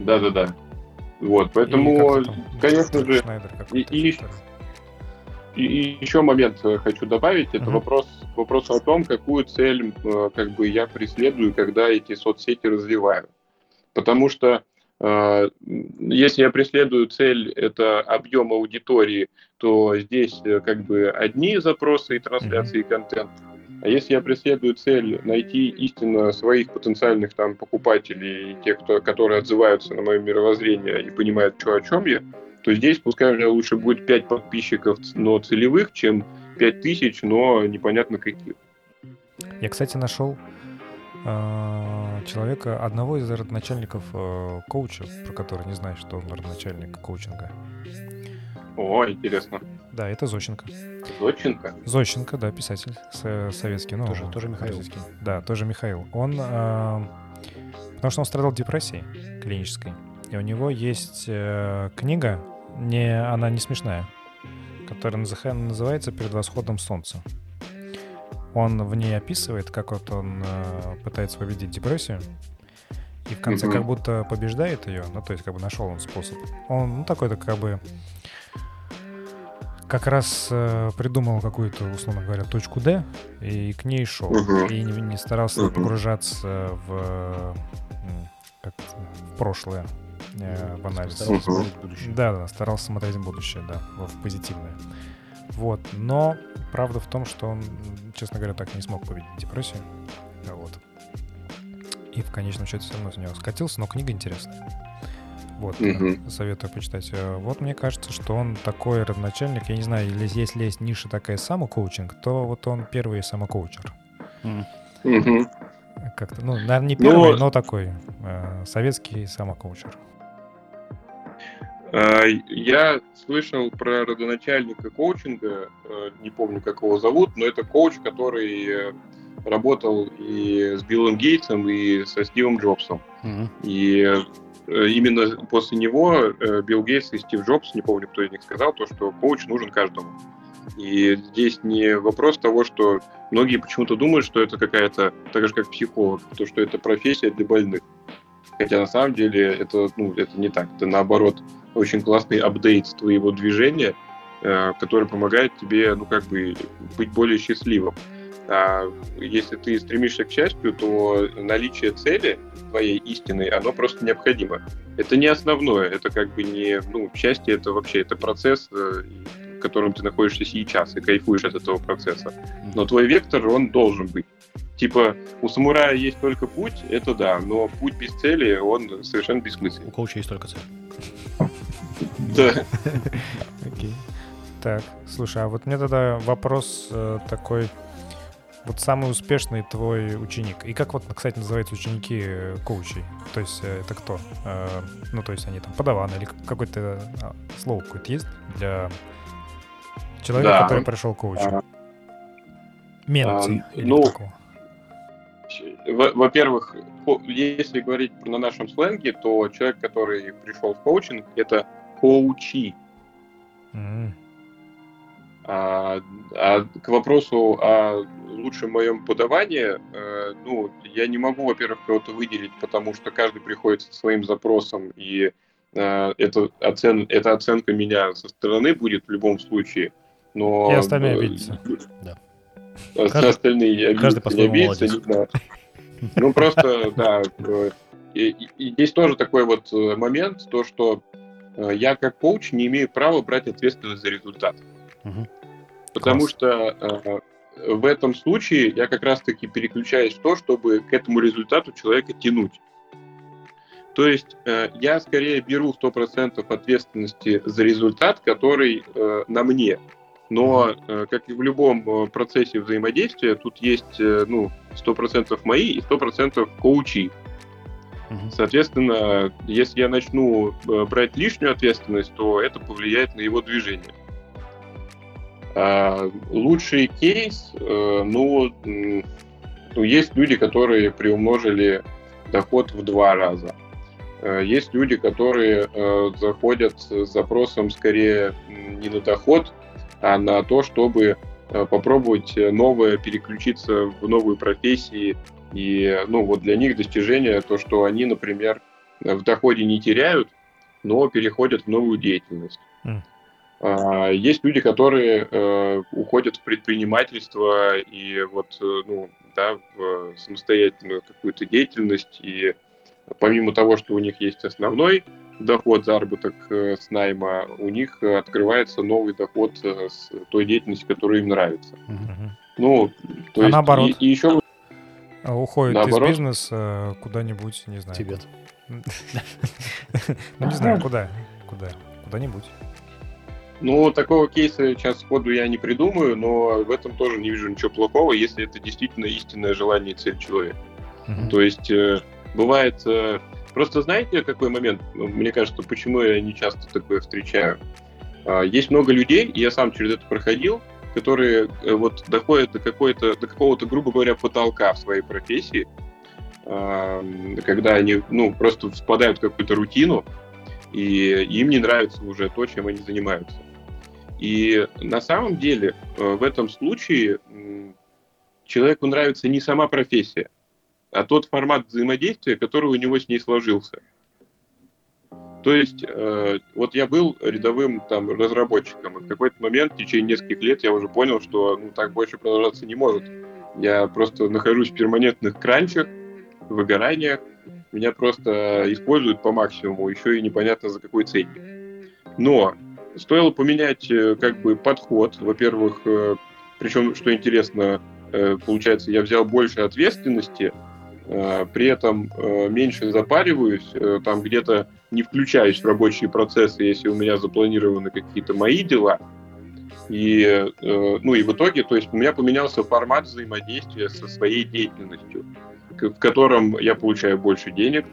Да-да-да. Вот, И поэтому, там конечно же, Шнайдер и- и-. И, и еще момент э, хочу добавить, это Мгм. вопрос, вопрос о том, какую цель э, как бы я преследую, когда эти соцсети развиваю. Потому что э, если я преследую цель это объем аудитории, то здесь э, как бы одни запросы и трансляции и контент. А если я преследую цель найти истинно своих потенциальных там покупателей, тех, кто, которые отзываются на мое мировоззрение и понимают, что о чем я, то здесь пускай у меня лучше будет 5 подписчиков, но целевых, чем 5 тысяч, но непонятно каких. Я, кстати, нашел э, человека, одного из родоначальников э, коуча, про который не знаю, что он родоначальник коучинга. О, интересно. Да, это Зощенко. Зодченко? Зощенко, да, писатель со- советский. Ну, Тоже- тоже Михаил. российский. Да, тоже Михаил. Он, э, потому что он страдал депрессией клинической. И у него есть э, книга, не, она не смешная, которая называется «Перед восходом солнца». Он в ней описывает, как вот он э, пытается победить депрессию, и в конце как будто побеждает ее, ну, то есть как бы нашел он способ. Он, ну, такой-то как бы как раз э, придумал какую-то, условно говоря, точку D и к ней шел. И не, не старался погружаться в, как это, в прошлое, э, в анализ. Да, да, старался смотреть в будущее, да, в позитивное. Вот, но правда в том, что он, честно говоря, так и не смог победить депрессию. Да, Вот. И в конечном счете все равно с него скатился, но книга интересная. Вот, Мгм. советую почитать. Э, Вот мне кажется, что он такой родоначальник, я не знаю, или если есть ниша такая самокоучинг, то вот он первый самокоучер. Мгм. Как-то, ну, наверное, не Ну, первый, но такой э, советский самокоучер. А, Я слышал про родоначальника коучинга, э, не помню, как его зовут, но это коуч, который э, работал и с Биллом Гейтсом, и со Стивом Джобсом. Мгм. И э, именно после него Билл Гейтс и Стив Джобс, не помню, кто из них сказал, то, что коуч нужен каждому. И здесь не вопрос того, что многие почему-то думают, что это какая-то, так же как психолог, то, что это профессия для больных. Хотя на самом деле это, ну, это не так. Это наоборот очень классный апдейт твоего движения, э, который помогает тебе, ну, как бы, быть более счастливым. А если ты стремишься к счастью, то наличие цели твоей истинной, оно просто необходимо. Это не основное, это как бы не, ну, счастье это вообще, это процесс, э, в котором ты находишься сейчас и кайфуешь от этого процесса. Но твой вектор, он должен быть. Типа, у самурая есть только путь, это да, но путь без цели, он совершенно бессмысленный. У коуча есть только цель. Да. (laughs) Окей. Так, слушай, а вот мне тогда вопрос э, такой. Вот самый успешный твой ученик. И как вот, кстати, называются ученики э, коучей? То есть э, это кто? Ну, то есть они там подаваны или какое-то а, слово какое-то есть для человека, Да. который пришел к коучу? А, Менти а, или ну, такого? Во- Во-первых, если говорить на нашем сленге, то человек, который пришел в коучинг, это коучи. М, А, а к вопросу о лучшем моем подавании, э, ну, я не могу, во-первых, кого-то выделить, потому что каждый приходит со своим запросом, и э, это, оцен, эта оценка меня со стороны будет в любом случае. Но, И остальные э, обидятся. Да. а Каждый- остальные обидятся, каждый не обидятся, не знаю. Ну, просто, да. э, И, и- есть тоже такой вот э, момент, то, что э, я как коуч не имею права брать ответственность за результат. Мгм. Потому Класс. что э, в этом случае я как раз-таки переключаюсь в то, чтобы к этому результату человека тянуть. То есть э, я скорее беру 100% ответственности за результат, который э, на мне. Но, э, как и в любом э, процессе взаимодействия, тут есть э, ну, 100% мои и 100% коучи. Соответственно, если я начну брать лишнюю ответственность, то это повлияет на его движение. А, лучший кейс, ну, ну, есть люди, которые приумножили доход в два раза. Есть люди, которые заходят с запросом скорее не на доход, а на то, чтобы э, попробовать э, новое, переключиться в новые профессии. И ну, вот для них достижение то, что они, например, в доходе не теряют, но переходят в новую деятельность. А, Есть люди, которые э, уходят в предпринимательство и вот, э, ну, да, в самостоятельную какую-то деятельность. И помимо того, что у них есть основной доход, заработок э, с найма, у них э, открывается новый доход э, с той деятельности, которая им нравится. Мгм. Ну, то А есть, наоборот? И, и еще А уходит Наоборот. из бизнеса куда-нибудь, не знаю. Тибет. (laughs) Ну, не знаю, куда. Куда? Куда-нибудь. Ну, такого кейса сейчас сходу я не придумаю, но в этом тоже не вижу ничего плохого, если это действительно истинное желание и цель человека. То есть э, бывает... э, просто знаете, какой момент? Ну, Мне кажется, почему я не часто такое встречаю? А, Есть много людей, и я сам через это проходил, которые э, вот доходят до, какой-то, до какого-то, грубо говоря, потолка в своей профессии, а, когда они ну, просто впадают в какую-то рутину, и им не нравится уже то, чем они занимаются. И на самом деле э, в этом случае человеку нравится не сама профессия, а тот формат взаимодействия, который у него с ней сложился. То есть, э, вот я был рядовым там разработчиком, и в какой-то момент в течение нескольких лет я уже понял, что ну, так больше продолжаться не может. Я просто нахожусь в перманентных кранчах, выгораниях, меня просто используют по максимуму, еще и непонятно за какой ценник. Но стоило поменять э, как бы подход, во-первых, э, причем, что интересно, э, получается, я взял больше ответственности, при этом э, меньше запариваюсь, э, там где-то не включаюсь в рабочие процессы, если у меня запланированы какие-то мои дела. И, э, ну и в итоге, то есть у меня поменялся формат взаимодействия со своей деятельностью, в котором я получаю больше денег,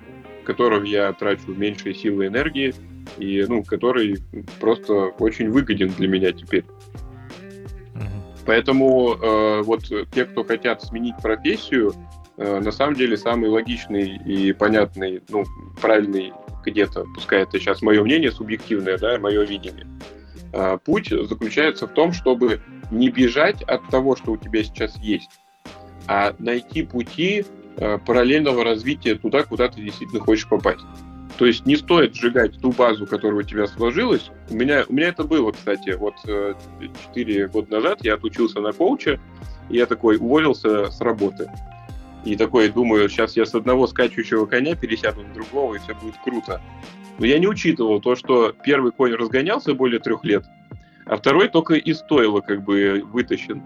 в котором я трачу меньше силы и энергии, и, ну, который просто очень выгоден для меня теперь. Поэтому э, вот те, кто хотят сменить профессию, э, на самом деле самый логичный и понятный, ну, правильный где-то, пускай это сейчас мое мнение субъективное, да, мое видение, э, путь заключается в том, чтобы не бежать от того, что у тебя сейчас есть, а найти пути э, параллельного развития туда, куда ты действительно хочешь попасть. То есть не стоит сжигать ту базу, которая у тебя сложилась. У меня, у меня это было, кстати, вот э, 4 года назад я отучился на коуча, и я такой уволился с работы. И такой думаю, сейчас я с одного скачущего коня пересяду на другого, и все будет круто. Но я не учитывал то, что первый конь разгонялся более трех лет, а второй только из стойла как бы вытащен.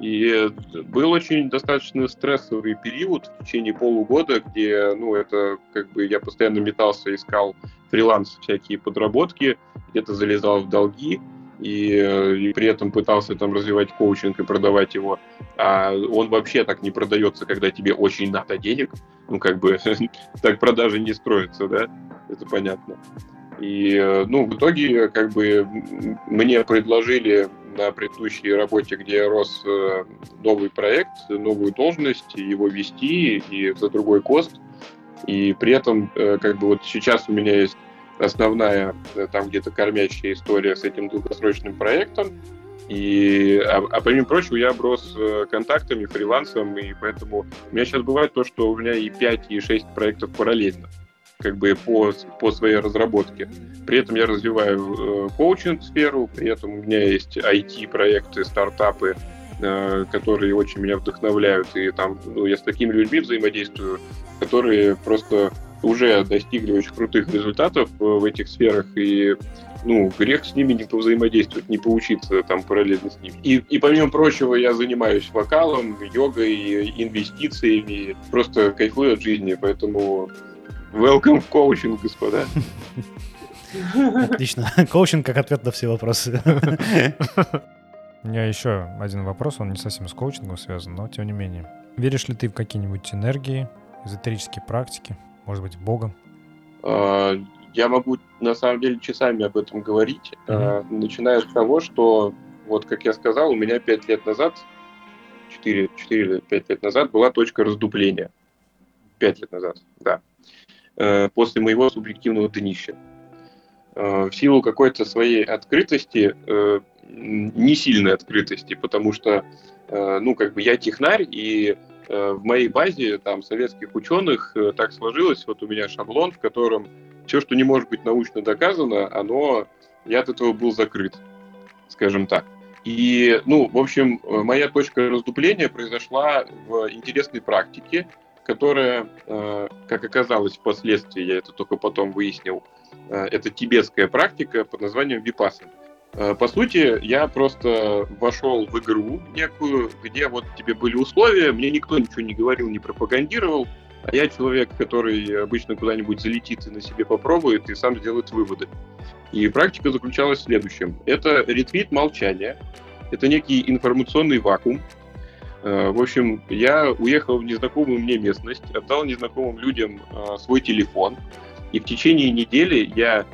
И был очень достаточно стрессовый период в течение полугода, где, ну, это как бы я постоянно метался, искал фриланс, всякие подработки, где-то залезал в долги, и, и при этом пытался там развивать коучинг и продавать его. А он вообще так не продается, когда тебе очень надо денег. Ну, как бы, (laughs) так продажи не строятся, да? Это понятно. И, ну, в итоге, как бы, мне предложили на предыдущей работе, где я рос, э, новый проект, новую должность, его вести и за другой кост. И при этом, э, как бы, вот сейчас у меня есть основная, э, там где-то кормящая история с этим долгосрочным проектом. И, а, а помимо прочего, я оброс контактами, фрилансом, и поэтому у меня сейчас бывает то, что у меня и 5, и 6 проектов параллельно как бы по, по своей разработке. При этом я развиваю э, коучинг-сферу, при этом у меня есть IT-проекты, стартапы, э, которые очень меня вдохновляют. И там ну, я с такими людьми взаимодействую, которые просто уже достигли очень крутых результатов э, в этих сферах, и ну, грех с ними не повзаимодействовать, не поучиться там параллельно с ними. И, и помимо прочего, я занимаюсь вокалом, йогой, инвестициями, просто кайфую от жизни, поэтому Welcome в коучинг, господа. Отлично. Коучинг как ответ на все вопросы. У меня еще один вопрос, он не совсем с коучингом связан, но тем не менее. Веришь ли ты в какие-нибудь энергии, эзотерические практики, может быть, Бога? А, я могу, на самом деле, часами об этом говорить, mm-hmm. начиная с того, что, вот как я сказал, у меня пять лет назад, 4, 4 или 5 лет назад была точка раздупления. Пять лет назад, да. Э, после моего субъективного днища. Э, в силу какой-то своей открытости, э, не сильной открытости, потому что, ну, как бы я технарь, и в моей базе там советских ученых так сложилось, вот у меня шаблон, в котором все, что не может быть научно доказано, оно, я от этого был закрыт, скажем так. И, ну, в общем, моя точка раздупления произошла в интересной практике, которая, э, как оказалось впоследствии, я это только потом выяснил, э, это тибетская практика под названием випасан. Э, по сути, я просто вошел в игру некую, где вот тебе были условия, мне никто ничего не говорил, не пропагандировал, а я человек, который обычно куда-нибудь залетит и на себе попробует, и сам сделает выводы. И практика заключалась в следующем. Это ретвит молчания, это некий информационный вакуум, Э, в общем, я уехал в незнакомую мне местность, отдал незнакомым людям э, свой телефон, и в течение недели я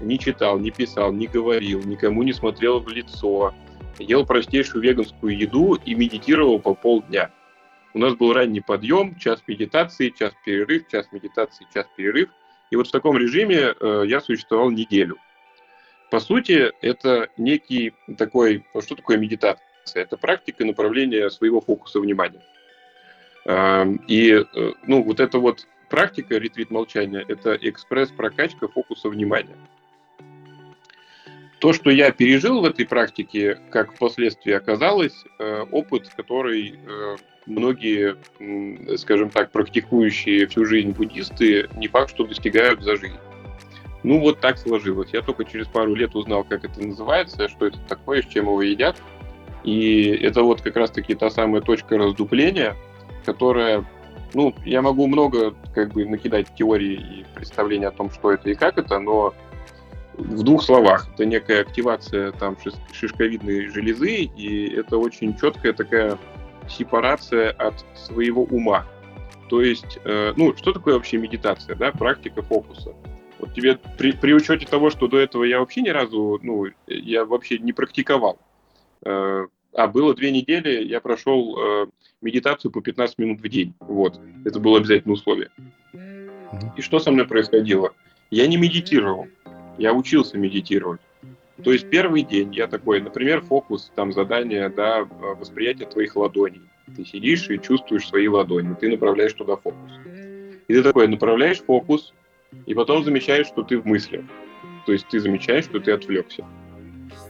не читал, не писал, не говорил, никому не смотрел в лицо, ел простейшую веганскую еду и медитировал по полдня. У нас был ранний подъем, час медитации, час перерыв, час медитации, час перерыв. И вот в таком режиме э, я существовал неделю. По сути, это некий такой, что такое медитация? Это практика направления своего фокуса внимания. И э, ну, вот эта вот практика ретрит молчания – это экспресс-прокачка фокуса внимания. То, что я пережил в этой практике, как впоследствии оказалось, э, опыт, который э, многие, скажем так, практикующие всю жизнь буддисты не факт, что достигают за жизнь. Ну вот так сложилось. Я только через пару лет узнал, как это называется, что это такое, с чем его едят. И это вот как раз-таки та самая точка раздупления, которая, ну, я могу много как бы накидать теории и представления о том, что это и как это, но в двух словах, это некая активация там шишковидной железы, и это очень четкая такая сепарация от своего ума. То есть, э, ну, что такое вообще медитация, да, практика фокуса? Вот тебе при, при учете того, что до этого я вообще ни разу, ну, я вообще не практиковал, Э, а, было две недели, я прошел э, медитацию по 15 минут в день. Вот. Это было обязательное условие. И что со мной происходило? Я не медитировал. Я учился медитировать. То есть первый день я такой, например, фокус, там задание, да, восприятие твоих ладоней. Ты сидишь и чувствуешь свои ладони, ты направляешь туда фокус. И ты такой направляешь фокус, и потом замечаешь, что ты в мыслях. То есть ты замечаешь, что ты отвлекся.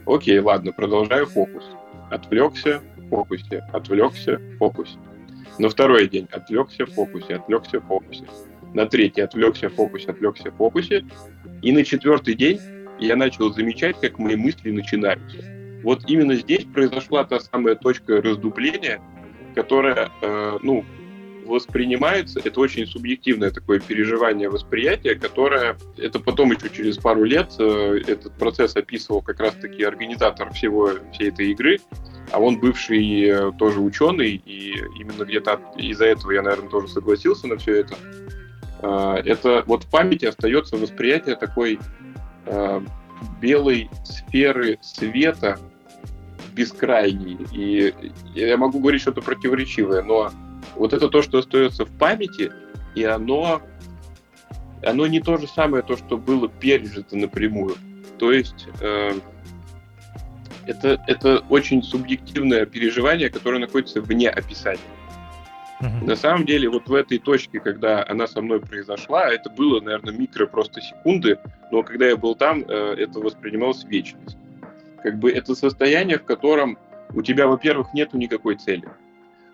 Окей, ладно, продолжаю фокус. Отвлекся, фокусе, отвлекся, фокусе. На второй день отвлекся в фокусе, отвлекся в фокусе. На третий отвлекся в фокусе, отвлекся в фокусе. И на четвертый день я начал замечать, как мои мысли начинаются. Вот именно здесь произошла та самая точка раздупления, которая, э, ну, воспринимается, это очень субъективное такое переживание восприятия, которое, это потом еще через пару лет э, этот процесс описывал как раз-таки организатор всего, всей этой игры, а он бывший э, тоже ученый, и именно где-то из-за этого я, наверное, тоже согласился на все это. Э, это вот в памяти остается восприятие такой э, белой сферы света бескрайней. И я могу говорить что-то противоречивое, но вот это то, что остается в памяти, и оно, оно не то же самое, то, что было пережито напрямую. То есть э, это, это очень субъективное переживание, которое находится вне описания. На самом деле, вот в этой точке, когда она со мной произошла, это было, наверное, микро просто секунды, но когда я был там, э, это воспринималось вечность. Как бы это состояние, в котором у тебя, во-первых, нету никакой цели.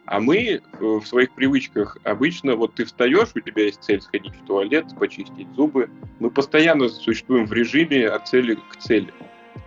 А мы э, в своих привычках обычно, вот ты встаешь, у тебя есть цель сходить в туалет, почистить зубы. Мы постоянно существуем в режиме от цели к цели.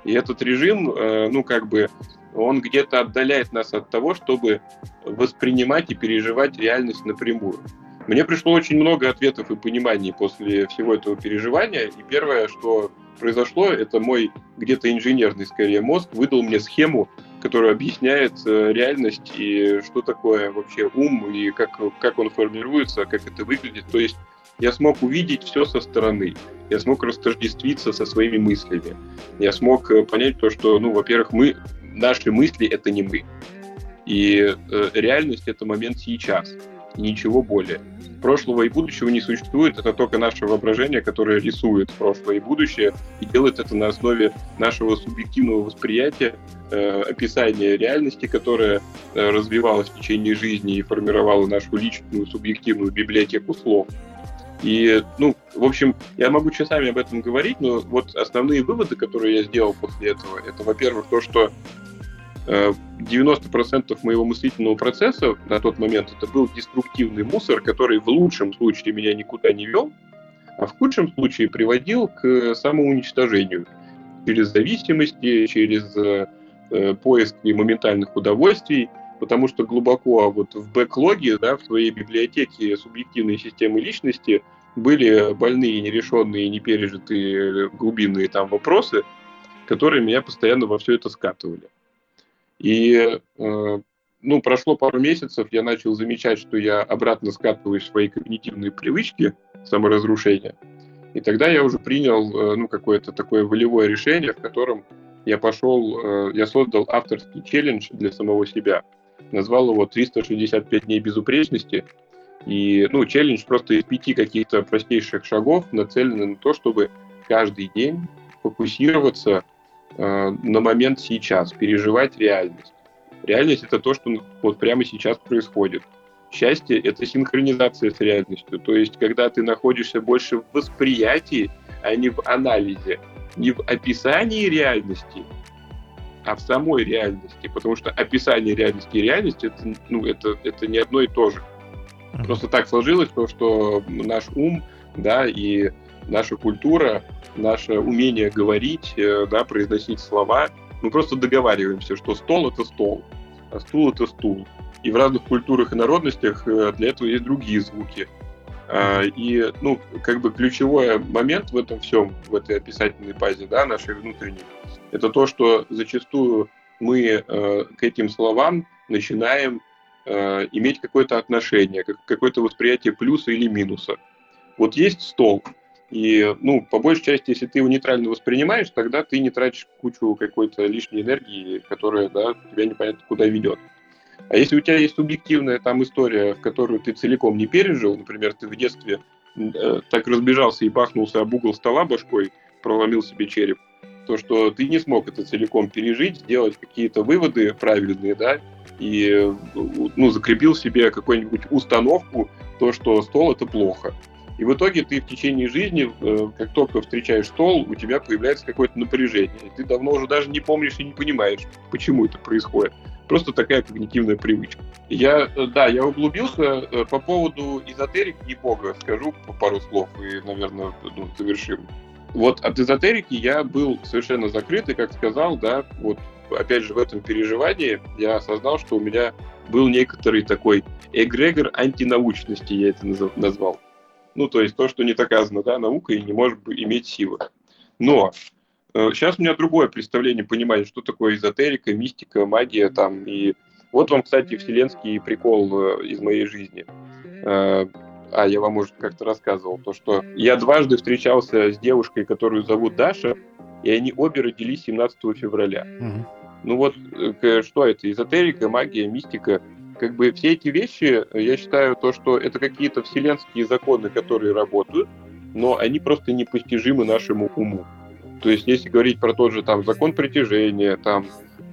И этот режим, э, ну, как бы, он где-то отдаляет нас от того, чтобы воспринимать и переживать реальность напрямую. Мне пришло очень много ответов и пониманий после всего этого переживания. И первое, что произошло, это мой где-то инженерный, скорее, мозг выдал мне схему, которая объясняет э, реальность и что такое вообще ум, и как, как он формируется, как это выглядит. То есть я смог увидеть все со стороны. Я смог растождествиться со своими мыслями. Я смог э, понять то, что, ну, во-первых, мы, наши мысли — это не мы. И э, реальность — это момент сейчас, ничего более прошлого и будущего не существует, это только наше воображение, которое рисует прошлое и будущее и делает это на основе нашего субъективного восприятия, э, описания реальности, которая э, развивалась в течение жизни и формировала нашу личную субъективную библиотеку слов. И, ну, в общем, я могу часами об этом говорить, но вот основные выводы, которые я сделал после этого, это, во-первых, то, что 90% моего мыслительного процесса на тот момент это был деструктивный мусор, который в лучшем случае меня никуда не вел, а в худшем случае приводил к самоуничтожению. Через зависимости, через э, поиск моментальных удовольствий, потому что глубоко а вот в бэклоге, да, в своей библиотеке субъективной системы личности были больные, нерешенные, не пережитые глубинные там вопросы, которые меня постоянно во все это скатывали. И э, ну, прошло пару месяцев, я начал замечать, что я обратно скатываюсь в свои когнитивные привычки саморазрушения. И тогда я уже принял э, ну, какое-то такое волевое решение, в котором я пошел, э, я создал авторский челлендж для самого себя. Назвал его «365 дней безупречности». И, ну, челлендж просто из пяти каких-то простейших шагов, нацеленный на то, чтобы каждый день фокусироваться Э, на момент сейчас, переживать реальность. Реальность это то, что вот прямо сейчас происходит. Счастье это синхронизация с реальностью. То есть, когда ты находишься больше в восприятии, а не в анализе, не в описании реальности, а в самой реальности. Потому что описание реальности и реальность это, ну, это, это не одно и то же. Просто так сложилось, то, что наш ум, да, и наша культура, наше умение говорить, э, да, произносить слова, мы просто договариваемся, что стол — это стол, а стул — это стул. И в разных культурах и народностях э, для этого есть другие звуки. А, и, ну, как бы ключевой момент в этом всем, в этой описательной базе, да, нашей внутренней, это то, что зачастую мы э, к этим словам начинаем иметь какое-то отношение, какое-то восприятие плюса или минуса. Вот есть стол, и, ну, по большей части, если ты его нейтрально воспринимаешь, тогда ты не тратишь кучу какой-то лишней энергии, которая, да, тебя непонятно куда ведет. А если у тебя есть субъективная там история, в которую ты целиком не пережил, например, ты в детстве э, так разбежался и бахнулся об угол стола башкой, проломил себе череп, то что ты не смог это целиком пережить, сделать какие-то выводы правильные, да, и ну, закрепил себе какую-нибудь установку, то, что стол это плохо. И в итоге ты в течение жизни, э, как только встречаешь стол, у тебя появляется какое-то напряжение. Ты давно уже даже не помнишь и не понимаешь, почему это происходит. Просто такая когнитивная привычка. Я, э, да, я углубился э, по поводу эзотерики и бога. Скажу пару слов и, наверное, ну, завершим. Вот от эзотерики я был совершенно закрыт, и, как сказал, да, вот опять же в этом переживании я осознал, что у меня был некоторый такой эгрегор антинаучности, я это назвал. Ну, то есть то, что не доказано, да, наукой не может иметь силы. Но э, сейчас у меня другое представление, понимание, что такое эзотерика, мистика, магия там. И вот вам, кстати, вселенский прикол э, из моей жизни. Э, а, я вам, может, как-то рассказывал, то, что я дважды встречался с девушкой, которую зовут Даша, и они обе родились 17 февраля. Угу. Ну вот, э, что это? Эзотерика, магия, мистика. Как бы все эти вещи, я считаю, то, что это какие-то вселенские законы, которые работают, но они просто непостижимы нашему уму. То есть, если говорить про тот же там закон притяжения, там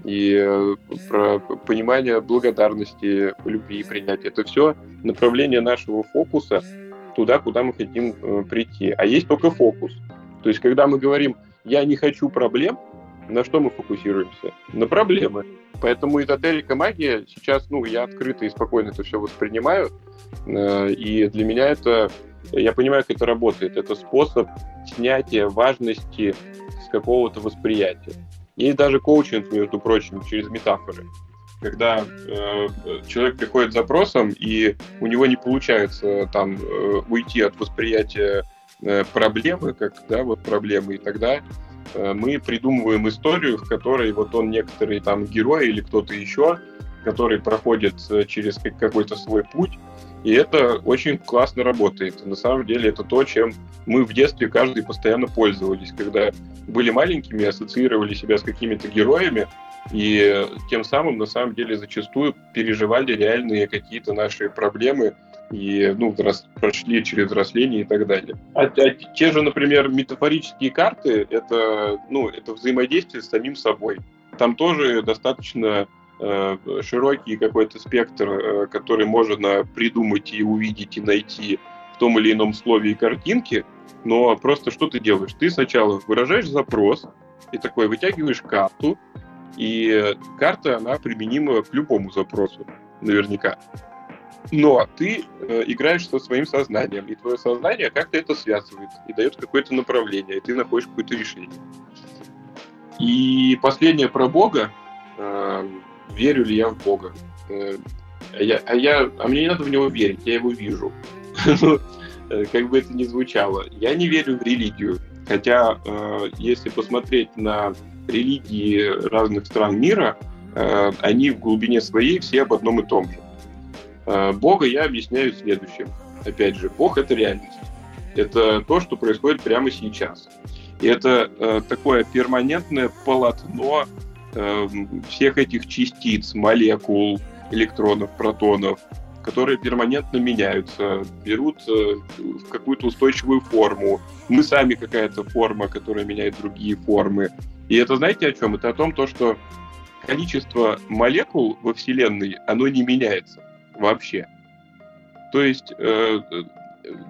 и э, про понимание благодарности, любви, принятия, это все направление нашего фокуса туда, куда мы хотим э, прийти. А есть только фокус. То есть, когда мы говорим «я не хочу проблем», на что мы фокусируемся? На проблемы. Поэтому эзотерика магия сейчас, ну, я открыто и спокойно это все воспринимаю. Э, и для меня это, я понимаю, как это работает. Это способ снятия важности с какого-то восприятия. Есть даже коучинг, между прочим, через метафоры. Когда э, человек приходит с запросом, и у него не получается там э, уйти от восприятия э, проблемы, как да, вот проблемы, и тогда Э, мы придумываем историю, в которой вот он некоторый там герой или кто-то еще, который проходит э, через какой-то свой путь, и это очень классно работает. на самом деле это то, чем мы в детстве каждый постоянно пользовались, когда были маленькими, ассоциировали себя с какими-то героями, и тем самым на самом деле зачастую переживали реальные какие-то наши проблемы и ну, прошли через взросление и так далее. А, а те же, например, метафорические карты это, ну, это взаимодействие с самим собой. Там тоже достаточно широкий какой-то спектр, э, который можно придумать и увидеть и найти в том или ином слове и картинке, но просто что ты делаешь? Ты сначала выражаешь запрос, и такой вытягиваешь карту, и карта, она применима к любому запросу, наверняка. Но ты э, играешь со своим сознанием, и твое сознание как-то это связывает и дает какое-то направление, и ты находишь какое-то решение. И последнее про Бога. Э, верю ли я в Бога? А, я, а, я, а мне не надо в него верить, я его вижу. (laughs) Ну, э, как бы это ни звучало. Я не верю в религию. Хотя, э, если посмотреть на религии разных стран мира, они в глубине своей все об одном и том же. Бога я объясняю следующим. Опять же, Бог — это реальность. Это то, что происходит прямо сейчас. И это э, такое перманентное полотно э, всех этих частиц, молекул, электронов, протонов, которые перманентно меняются, берут э, какую-то устойчивую форму. Мы сами какая-то форма, которая меняет другие формы. И это знаете о чем? Это о том, то, что количество молекул во Вселенной, оно не меняется вообще. То есть э,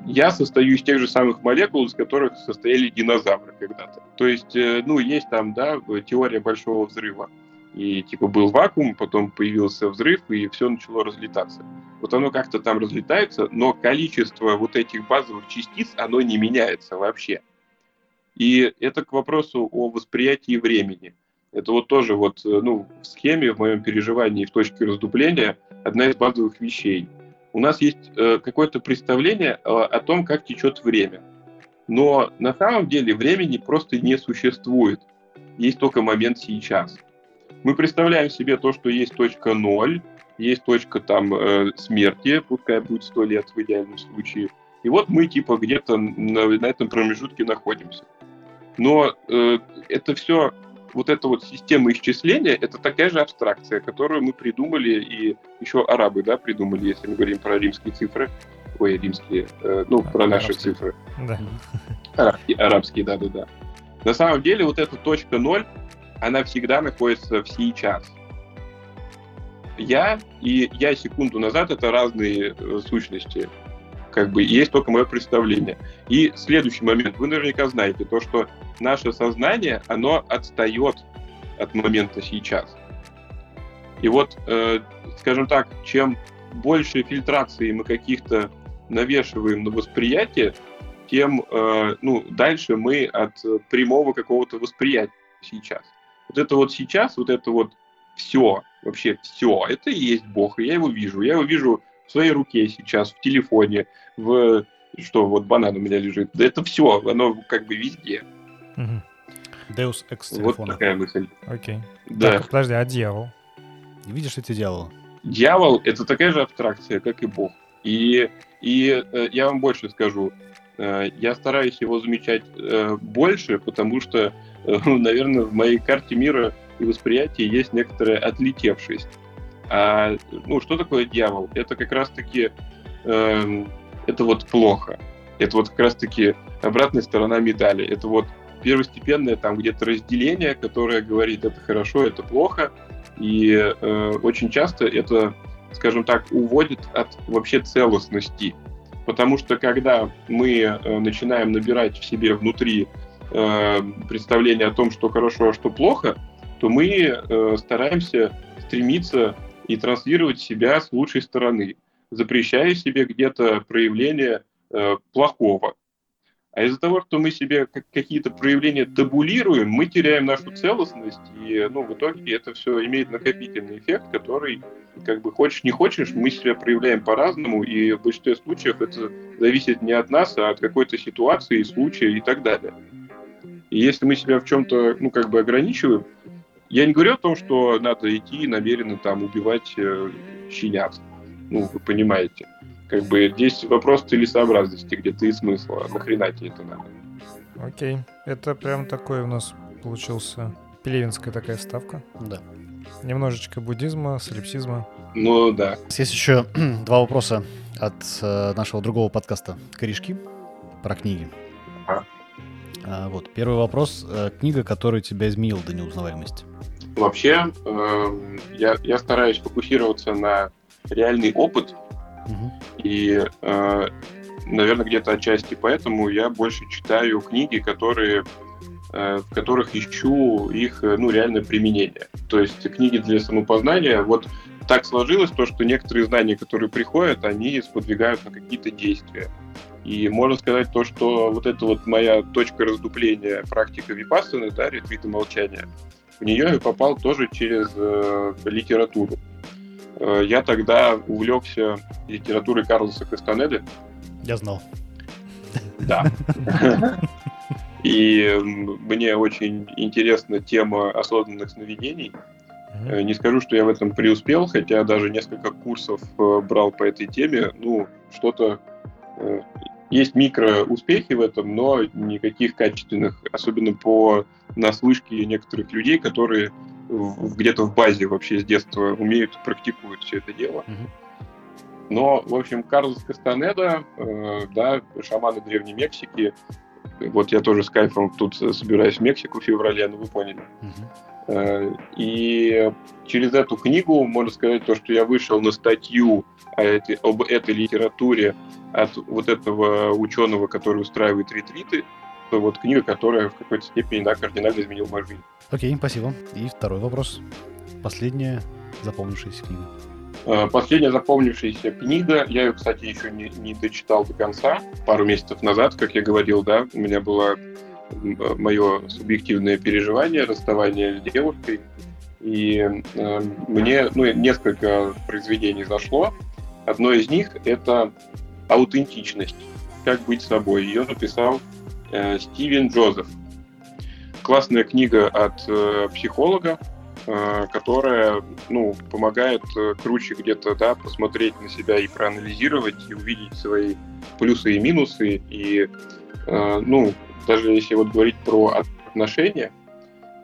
я состою из тех же самых молекул, из которых состояли динозавры когда-то. То есть, э, ну, есть там, да, теория большого взрыва. И типа был вакуум, потом появился взрыв, и все начало разлетаться. Вот оно как-то там разлетается, но количество вот этих базовых частиц, оно не меняется вообще. И это к вопросу о восприятии времени. Это вот тоже вот, э, ну, в схеме, в моем переживании, в точке раздупления, одна из базовых вещей. У нас есть э, какое-то представление э, о том, как течет время. Но на самом деле времени просто не существует. Есть только момент сейчас. Мы представляем себе то, что есть точка ноль, есть точка там э, смерти, пускай будет сто лет в идеальном случае. И вот мы типа где-то на, на этом промежутке находимся. Но э, это все вот эта вот система исчисления, это такая же абстракция, которую мы придумали, и еще арабы, да, придумали, если мы говорим про римские цифры. Ой, римские, э, ну, про арабские. наши цифры. Да. Арабские, арабские, да-да-да. На самом деле вот эта точка ноль, она всегда находится в сейчас. Я и я секунду назад это разные э, сущности. Как бы есть только мое представление. И следующий момент. Вы наверняка знаете то, что наше сознание, оно отстает от момента сейчас. И вот, э, скажем так, чем больше фильтрации мы каких-то навешиваем на восприятие, тем э, ну, дальше мы от прямого какого-то восприятия сейчас. Вот это вот сейчас, вот это вот все, вообще все, это и есть Бог, и я его вижу. Я его вижу в своей руке сейчас, в телефоне, в что вот банан у меня лежит. Да это все, оно как бы везде. Угу. Deus Ex телефона. Вот такая мысль. Окей. Да. Так, подожди, а дьявол? Видишь эти дьяволы? Дьявол — это такая же абстракция, как и Бог. И, и э, я вам больше скажу. Э, я стараюсь его замечать э, больше, потому что, э, (laughs) наверное, в моей карте мира и восприятии есть некоторая отлетевшесть. А ну, что такое дьявол? Это как раз-таки э, это вот плохо. Это вот как раз-таки обратная сторона медали. Это вот первостепенное там где-то разделение, которое говорит, это хорошо, это плохо. И э, очень часто это, скажем так, уводит от вообще целостности. Потому что когда мы э, начинаем набирать в себе внутри э, представление о том, что хорошо, а что плохо, то мы э, стараемся стремиться и транслировать себя с лучшей стороны запрещая себе где-то проявление э, плохого. А из-за того, что мы себе какие-то проявления табулируем, мы теряем нашу целостность, и ну, в итоге это все имеет накопительный эффект, который, как бы хочешь не хочешь, мы себя проявляем по-разному, и в большинстве случаев это зависит не от нас, а от какой-то ситуации, случая и так далее. И если мы себя в чем-то, ну, как бы ограничиваем, я не говорю о том, что надо идти намеренно там убивать э, щенят. Ну, вы понимаете. Как бы здесь вопрос целесообразности, где ты и смысла. Нахрена тебе это надо? Окей. Это прям такой у нас получился пелевинская такая ставка. Да. Немножечко буддизма, солипсизма. Ну да. Есть еще (clears throat) два вопроса от э, нашего другого подкаста «Корешки» про книги. А. А, вот. Первый вопрос. Э, книга, которая тебя изменила до неузнаваемости. Вообще, э, я, я стараюсь фокусироваться на реальный опыт. И, э, наверное, где-то отчасти поэтому я больше читаю книги, которые э, в которых ищу их э, ну, реальное применение. То есть книги для самопознания, вот так сложилось то, что некоторые знания, которые приходят, они сподвигают на какие-то действия. И можно сказать то, что вот это вот моя точка раздупления практика випассаны, да, ретрита молчания, в нее я попал тоже через э, литературу. Э, я тогда увлекся литературой Карлоса Кастанеды. Я знал. Да. (laughs) И мне очень интересна тема осознанных сновидений. Mm-hmm. Не скажу, что я в этом преуспел, хотя даже несколько курсов э, брал по этой теме. Ну, что-то есть микроуспехи в этом, но никаких качественных, особенно по наслышке некоторых людей, которые где-то в базе вообще с детства умеют, практикуют все это дело. Но, в общем, Карлос Кастанеда, э, да, шаманы Древней Мексики, вот я тоже с кайфом тут собираюсь в Мексику в феврале, ну вы поняли. Э, и через эту книгу можно сказать то, что я вышел на статью о этой, об этой литературе от вот этого ученого, который устраивает ретриты, вот книга, которая в какой-то степени да, кардинально изменила мою жизнь. Окей, спасибо. И второй вопрос. Последняя запомнившаяся книга. Э, последняя запомнившаяся книга, я ее, кстати, еще не, не дочитал до конца, пару месяцев назад, как я говорил, да, у меня было мое субъективное переживание расставания с девушкой, и э, мне ну, несколько произведений зашло. Одно из них — это аутентичность, как быть собой. Ее написал э, Стивен Джозеф классная книга от э, психолога, э, которая ну, помогает э, круче где-то да, посмотреть на себя и проанализировать, и увидеть свои плюсы и минусы. И э, ну, даже если вот говорить про отношения,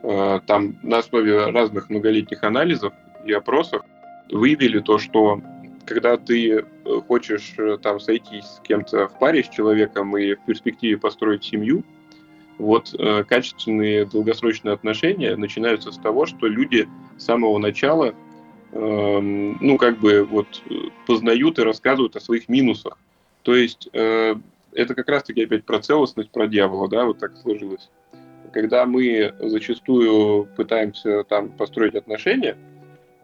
э, там на основе разных многолетних анализов и опросов выявили то, что когда ты э, хочешь э, там сойтись с кем-то в паре с человеком и в перспективе построить семью, вот э, качественные долгосрочные отношения начинаются с того, что люди с самого начала, э, ну, как бы вот познают и рассказывают о своих минусах. То есть э, это как раз-таки опять про целостность, про дьявола, да, вот так сложилось. Когда мы зачастую пытаемся там построить отношения,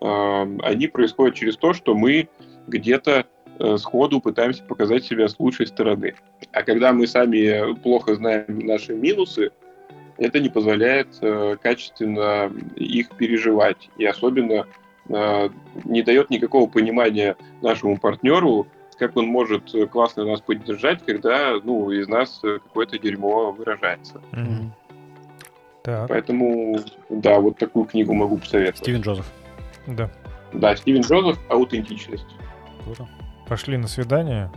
э, они происходят через то, что мы где-то э, сходу пытаемся показать себя с лучшей стороны. А когда мы сами плохо знаем наши минусы, это не позволяет э, качественно их переживать. И особенно э, не дает никакого понимания нашему партнеру, как он может классно нас поддержать, когда ну, из нас какое-то дерьмо выражается. Мгм. Так, Поэтому, да, вот такую книгу могу посоветовать. Стивен Джозеф. да. Да, Стивен Джозеф «Аутентичность». Круто. Пошли на свидание.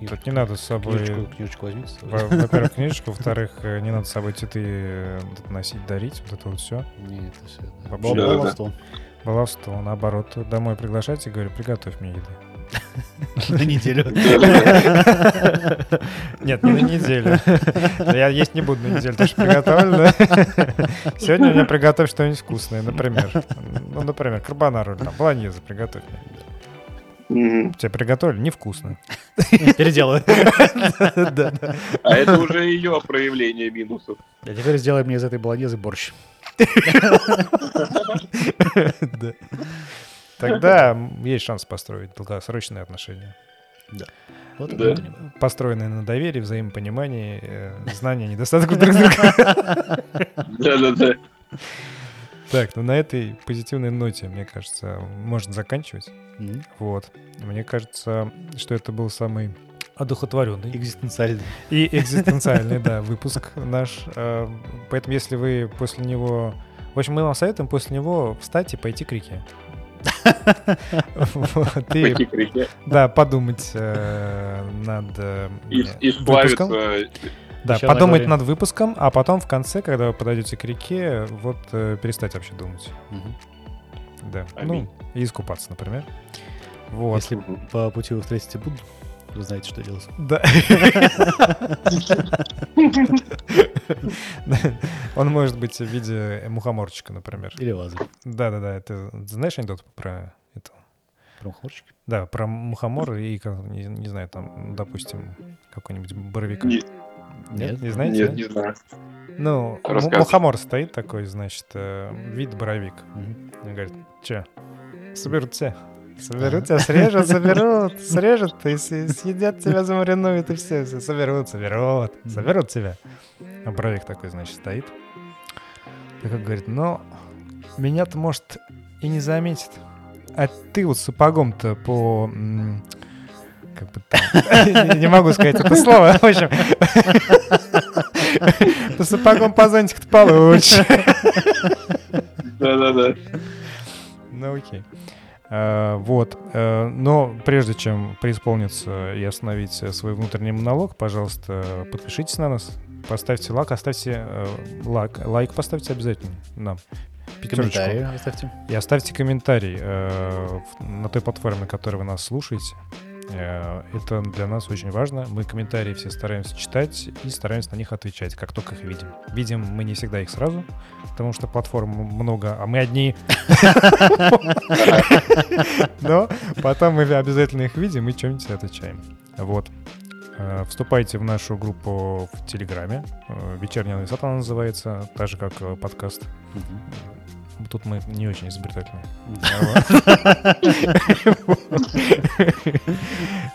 И Тут не надо с собой... Книжечку, книжечку возьмите. Во-первых, (laughs) книжечку, во-вторых, э, не надо с собой цветы э, носить, дарить, вот это вот все. Не, это все. Да, да. Баловство. Баловство, наоборот. Домой приглашайте, говорю, приготовь мне еды. (laughs) На неделю. (laughs) Нет, не на неделю. Я есть не буду на неделю, тоже приготовлю. да. Сегодня мне приготовь что-нибудь вкусное, например. Ну, например, карбонару или там болоньезе приготовь мне. Мгм. Тебе приготовили? Невкусно. Переделаю. (laughs) Да, да. А это уже ее проявление минусов. А теперь сделай мне из этой болоньезы борщ. Да. Тогда есть шанс построить долгосрочные отношения. Вот Да. это не- Построенные на доверии, взаимопонимании, э, знании недостатков друг друга. Да-да-да. Так, ну на этой позитивной ноте, мне кажется, можно заканчивать. Мгм. Вот. Мне кажется, что это был самый одухотворенный Экзистенциальный. и экзистенциальный, да, выпуск наш. Э, Поэтому, если вы после него... В общем, мы вам советуем после него встать и пойти к реке. (laughs) Вот, и, Пойти к реке. да, подумать э, над э, И. Да, Еще подумать над выпуском, а потом в конце, когда вы подойдете к реке, вот э, перестать вообще думать. Мгм. Да. Аминь. Ну, и искупаться, например. Вот. Если по пути вы встретите Будду, вы знаете, что делать. (laughs) Да. Он может быть в виде мухоморчика, например. Или вазы. Да-да-да, это знаешь анекдот про это? Про мухоморчики. Да, про мухомор и, как, не, не знаю, там, допустим, какой-нибудь боровика. Не- Нет, не знаете? Нет, да? не знаю. Ну, мухомор стоит такой, значит, э, вид боровик. Мгм. Он говорит, че, соберут тебя. Соберут тебя, (laughs) срежут, соберут, срежут, и с- съедят тебя, замаринуют, и все, все, соберут, соберут, соберут тебя. А боровик такой, значит, стоит. И как говорит, ну, меня-то, может, и не заметит. А ты вот сапогом-то по... Как бы там... (laughs) Не- могу сказать это слово. В общем, (laughs) по сапогом по зонтик-то получишь. Да-да-да. Ну окей. А, Вот. э, Но прежде чем преисполниться и остановить э, свой внутренний монолог, пожалуйста, подпишитесь на нас, поставьте лайк, оставьте э, лайк, лайк поставьте обязательно нам. Пятерочку. Комментарии оставьте. И оставьте комментарий э, на той платформе, на которой вы нас слушаете. Э, Это для нас очень важно. Мы комментарии все стараемся читать и стараемся на них отвечать, как только их видим. Видим мы не всегда их сразу, потому что платформ много, а мы одни. Но потом мы обязательно их видим и что-нибудь отвечаем. Вот. Э, Вступайте в нашу группу в Телеграме. Э, Вечерний анализ она называется, так же, как подкаст. Тут мы не очень изобретательные.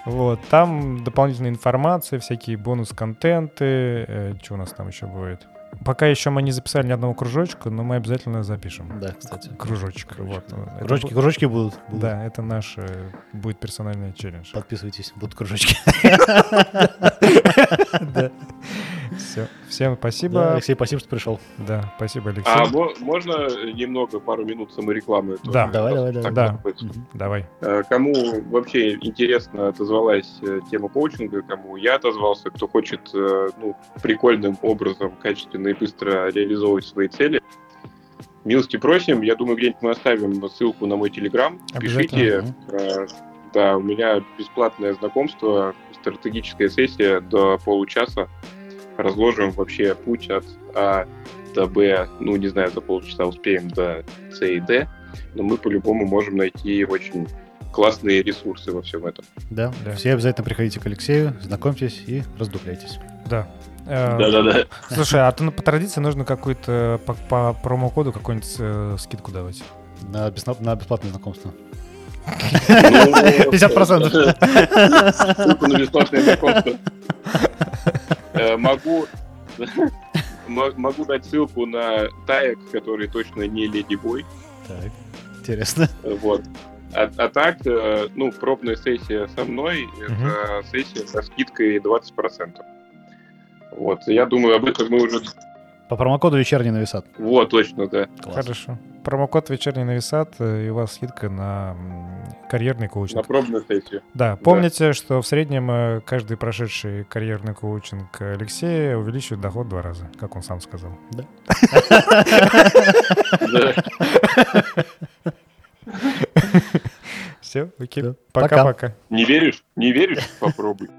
Вот, там дополнительная информация, всякие бонус-контенты, что у нас там еще будет. Пока еще мы не записали ни одного кружочка, но мы обязательно запишем. Да, кстати. Кружочек. Вот. Кружочки, кружочки будут. будут. Да, это наш э, будет персональный челлендж. Подписывайтесь, будут кружочки. (laughs) Да. Все. Всем Да, спасибо. Алексей, спасибо, что пришел. Да, спасибо, А Алексей. мо- можно немного, пару минут саморекламы? Да. Давай, давай, давай. Да. Давай. Э, Кому вообще интересно отозвалась э, тема коучинга, кому я отозвался, кто хочет э, ну, прикольным образом, качественно и быстро реализовывать свои цели, милости просим. Я думаю, где-нибудь мы оставим ссылку на мой телеграм. Пишите. Да, у меня бесплатное знакомство, стратегическая сессия до получаса. Разложим вообще путь от А до Б. Ну, не знаю, за полчаса успеем до С и Д. Но мы по-любому можем найти очень классные ресурсы во всем этом. Да, Да. все обязательно приходите к Алексею, знакомьтесь и раздупляйтесь. Да. Э, Да-да-да. Слушай, а то ну, по традиции нужно какую-то по, по промокоду какую-нибудь э, скидку давать. На, бесна- на бесплатное знакомство. Ну, (laughs) 50%. Ссылку на бесплатное знакомство. Э, Могу мо- могу дать ссылку на Таек, который точно не Леди Бой. Так, интересно. Вот. А, а так, э, ну, пробная сессия со мной это сессия со скидкой 20%. Вот, я думаю, об этом мы уже... По промокоду вечерний нависат. Вот, точно, да. Класс. Хорошо. Промокод «Вечерний нависат», э, и у вас скидка на карьерный На коучинг. пробную сессию. Да, помните, что в среднем э, каждый прошедший карьерный коучинг Алексея увеличивает доход в два раза, как он сам сказал. Да. Все, окей. Да. Пока-пока. Не веришь? Не веришь? Попробуй.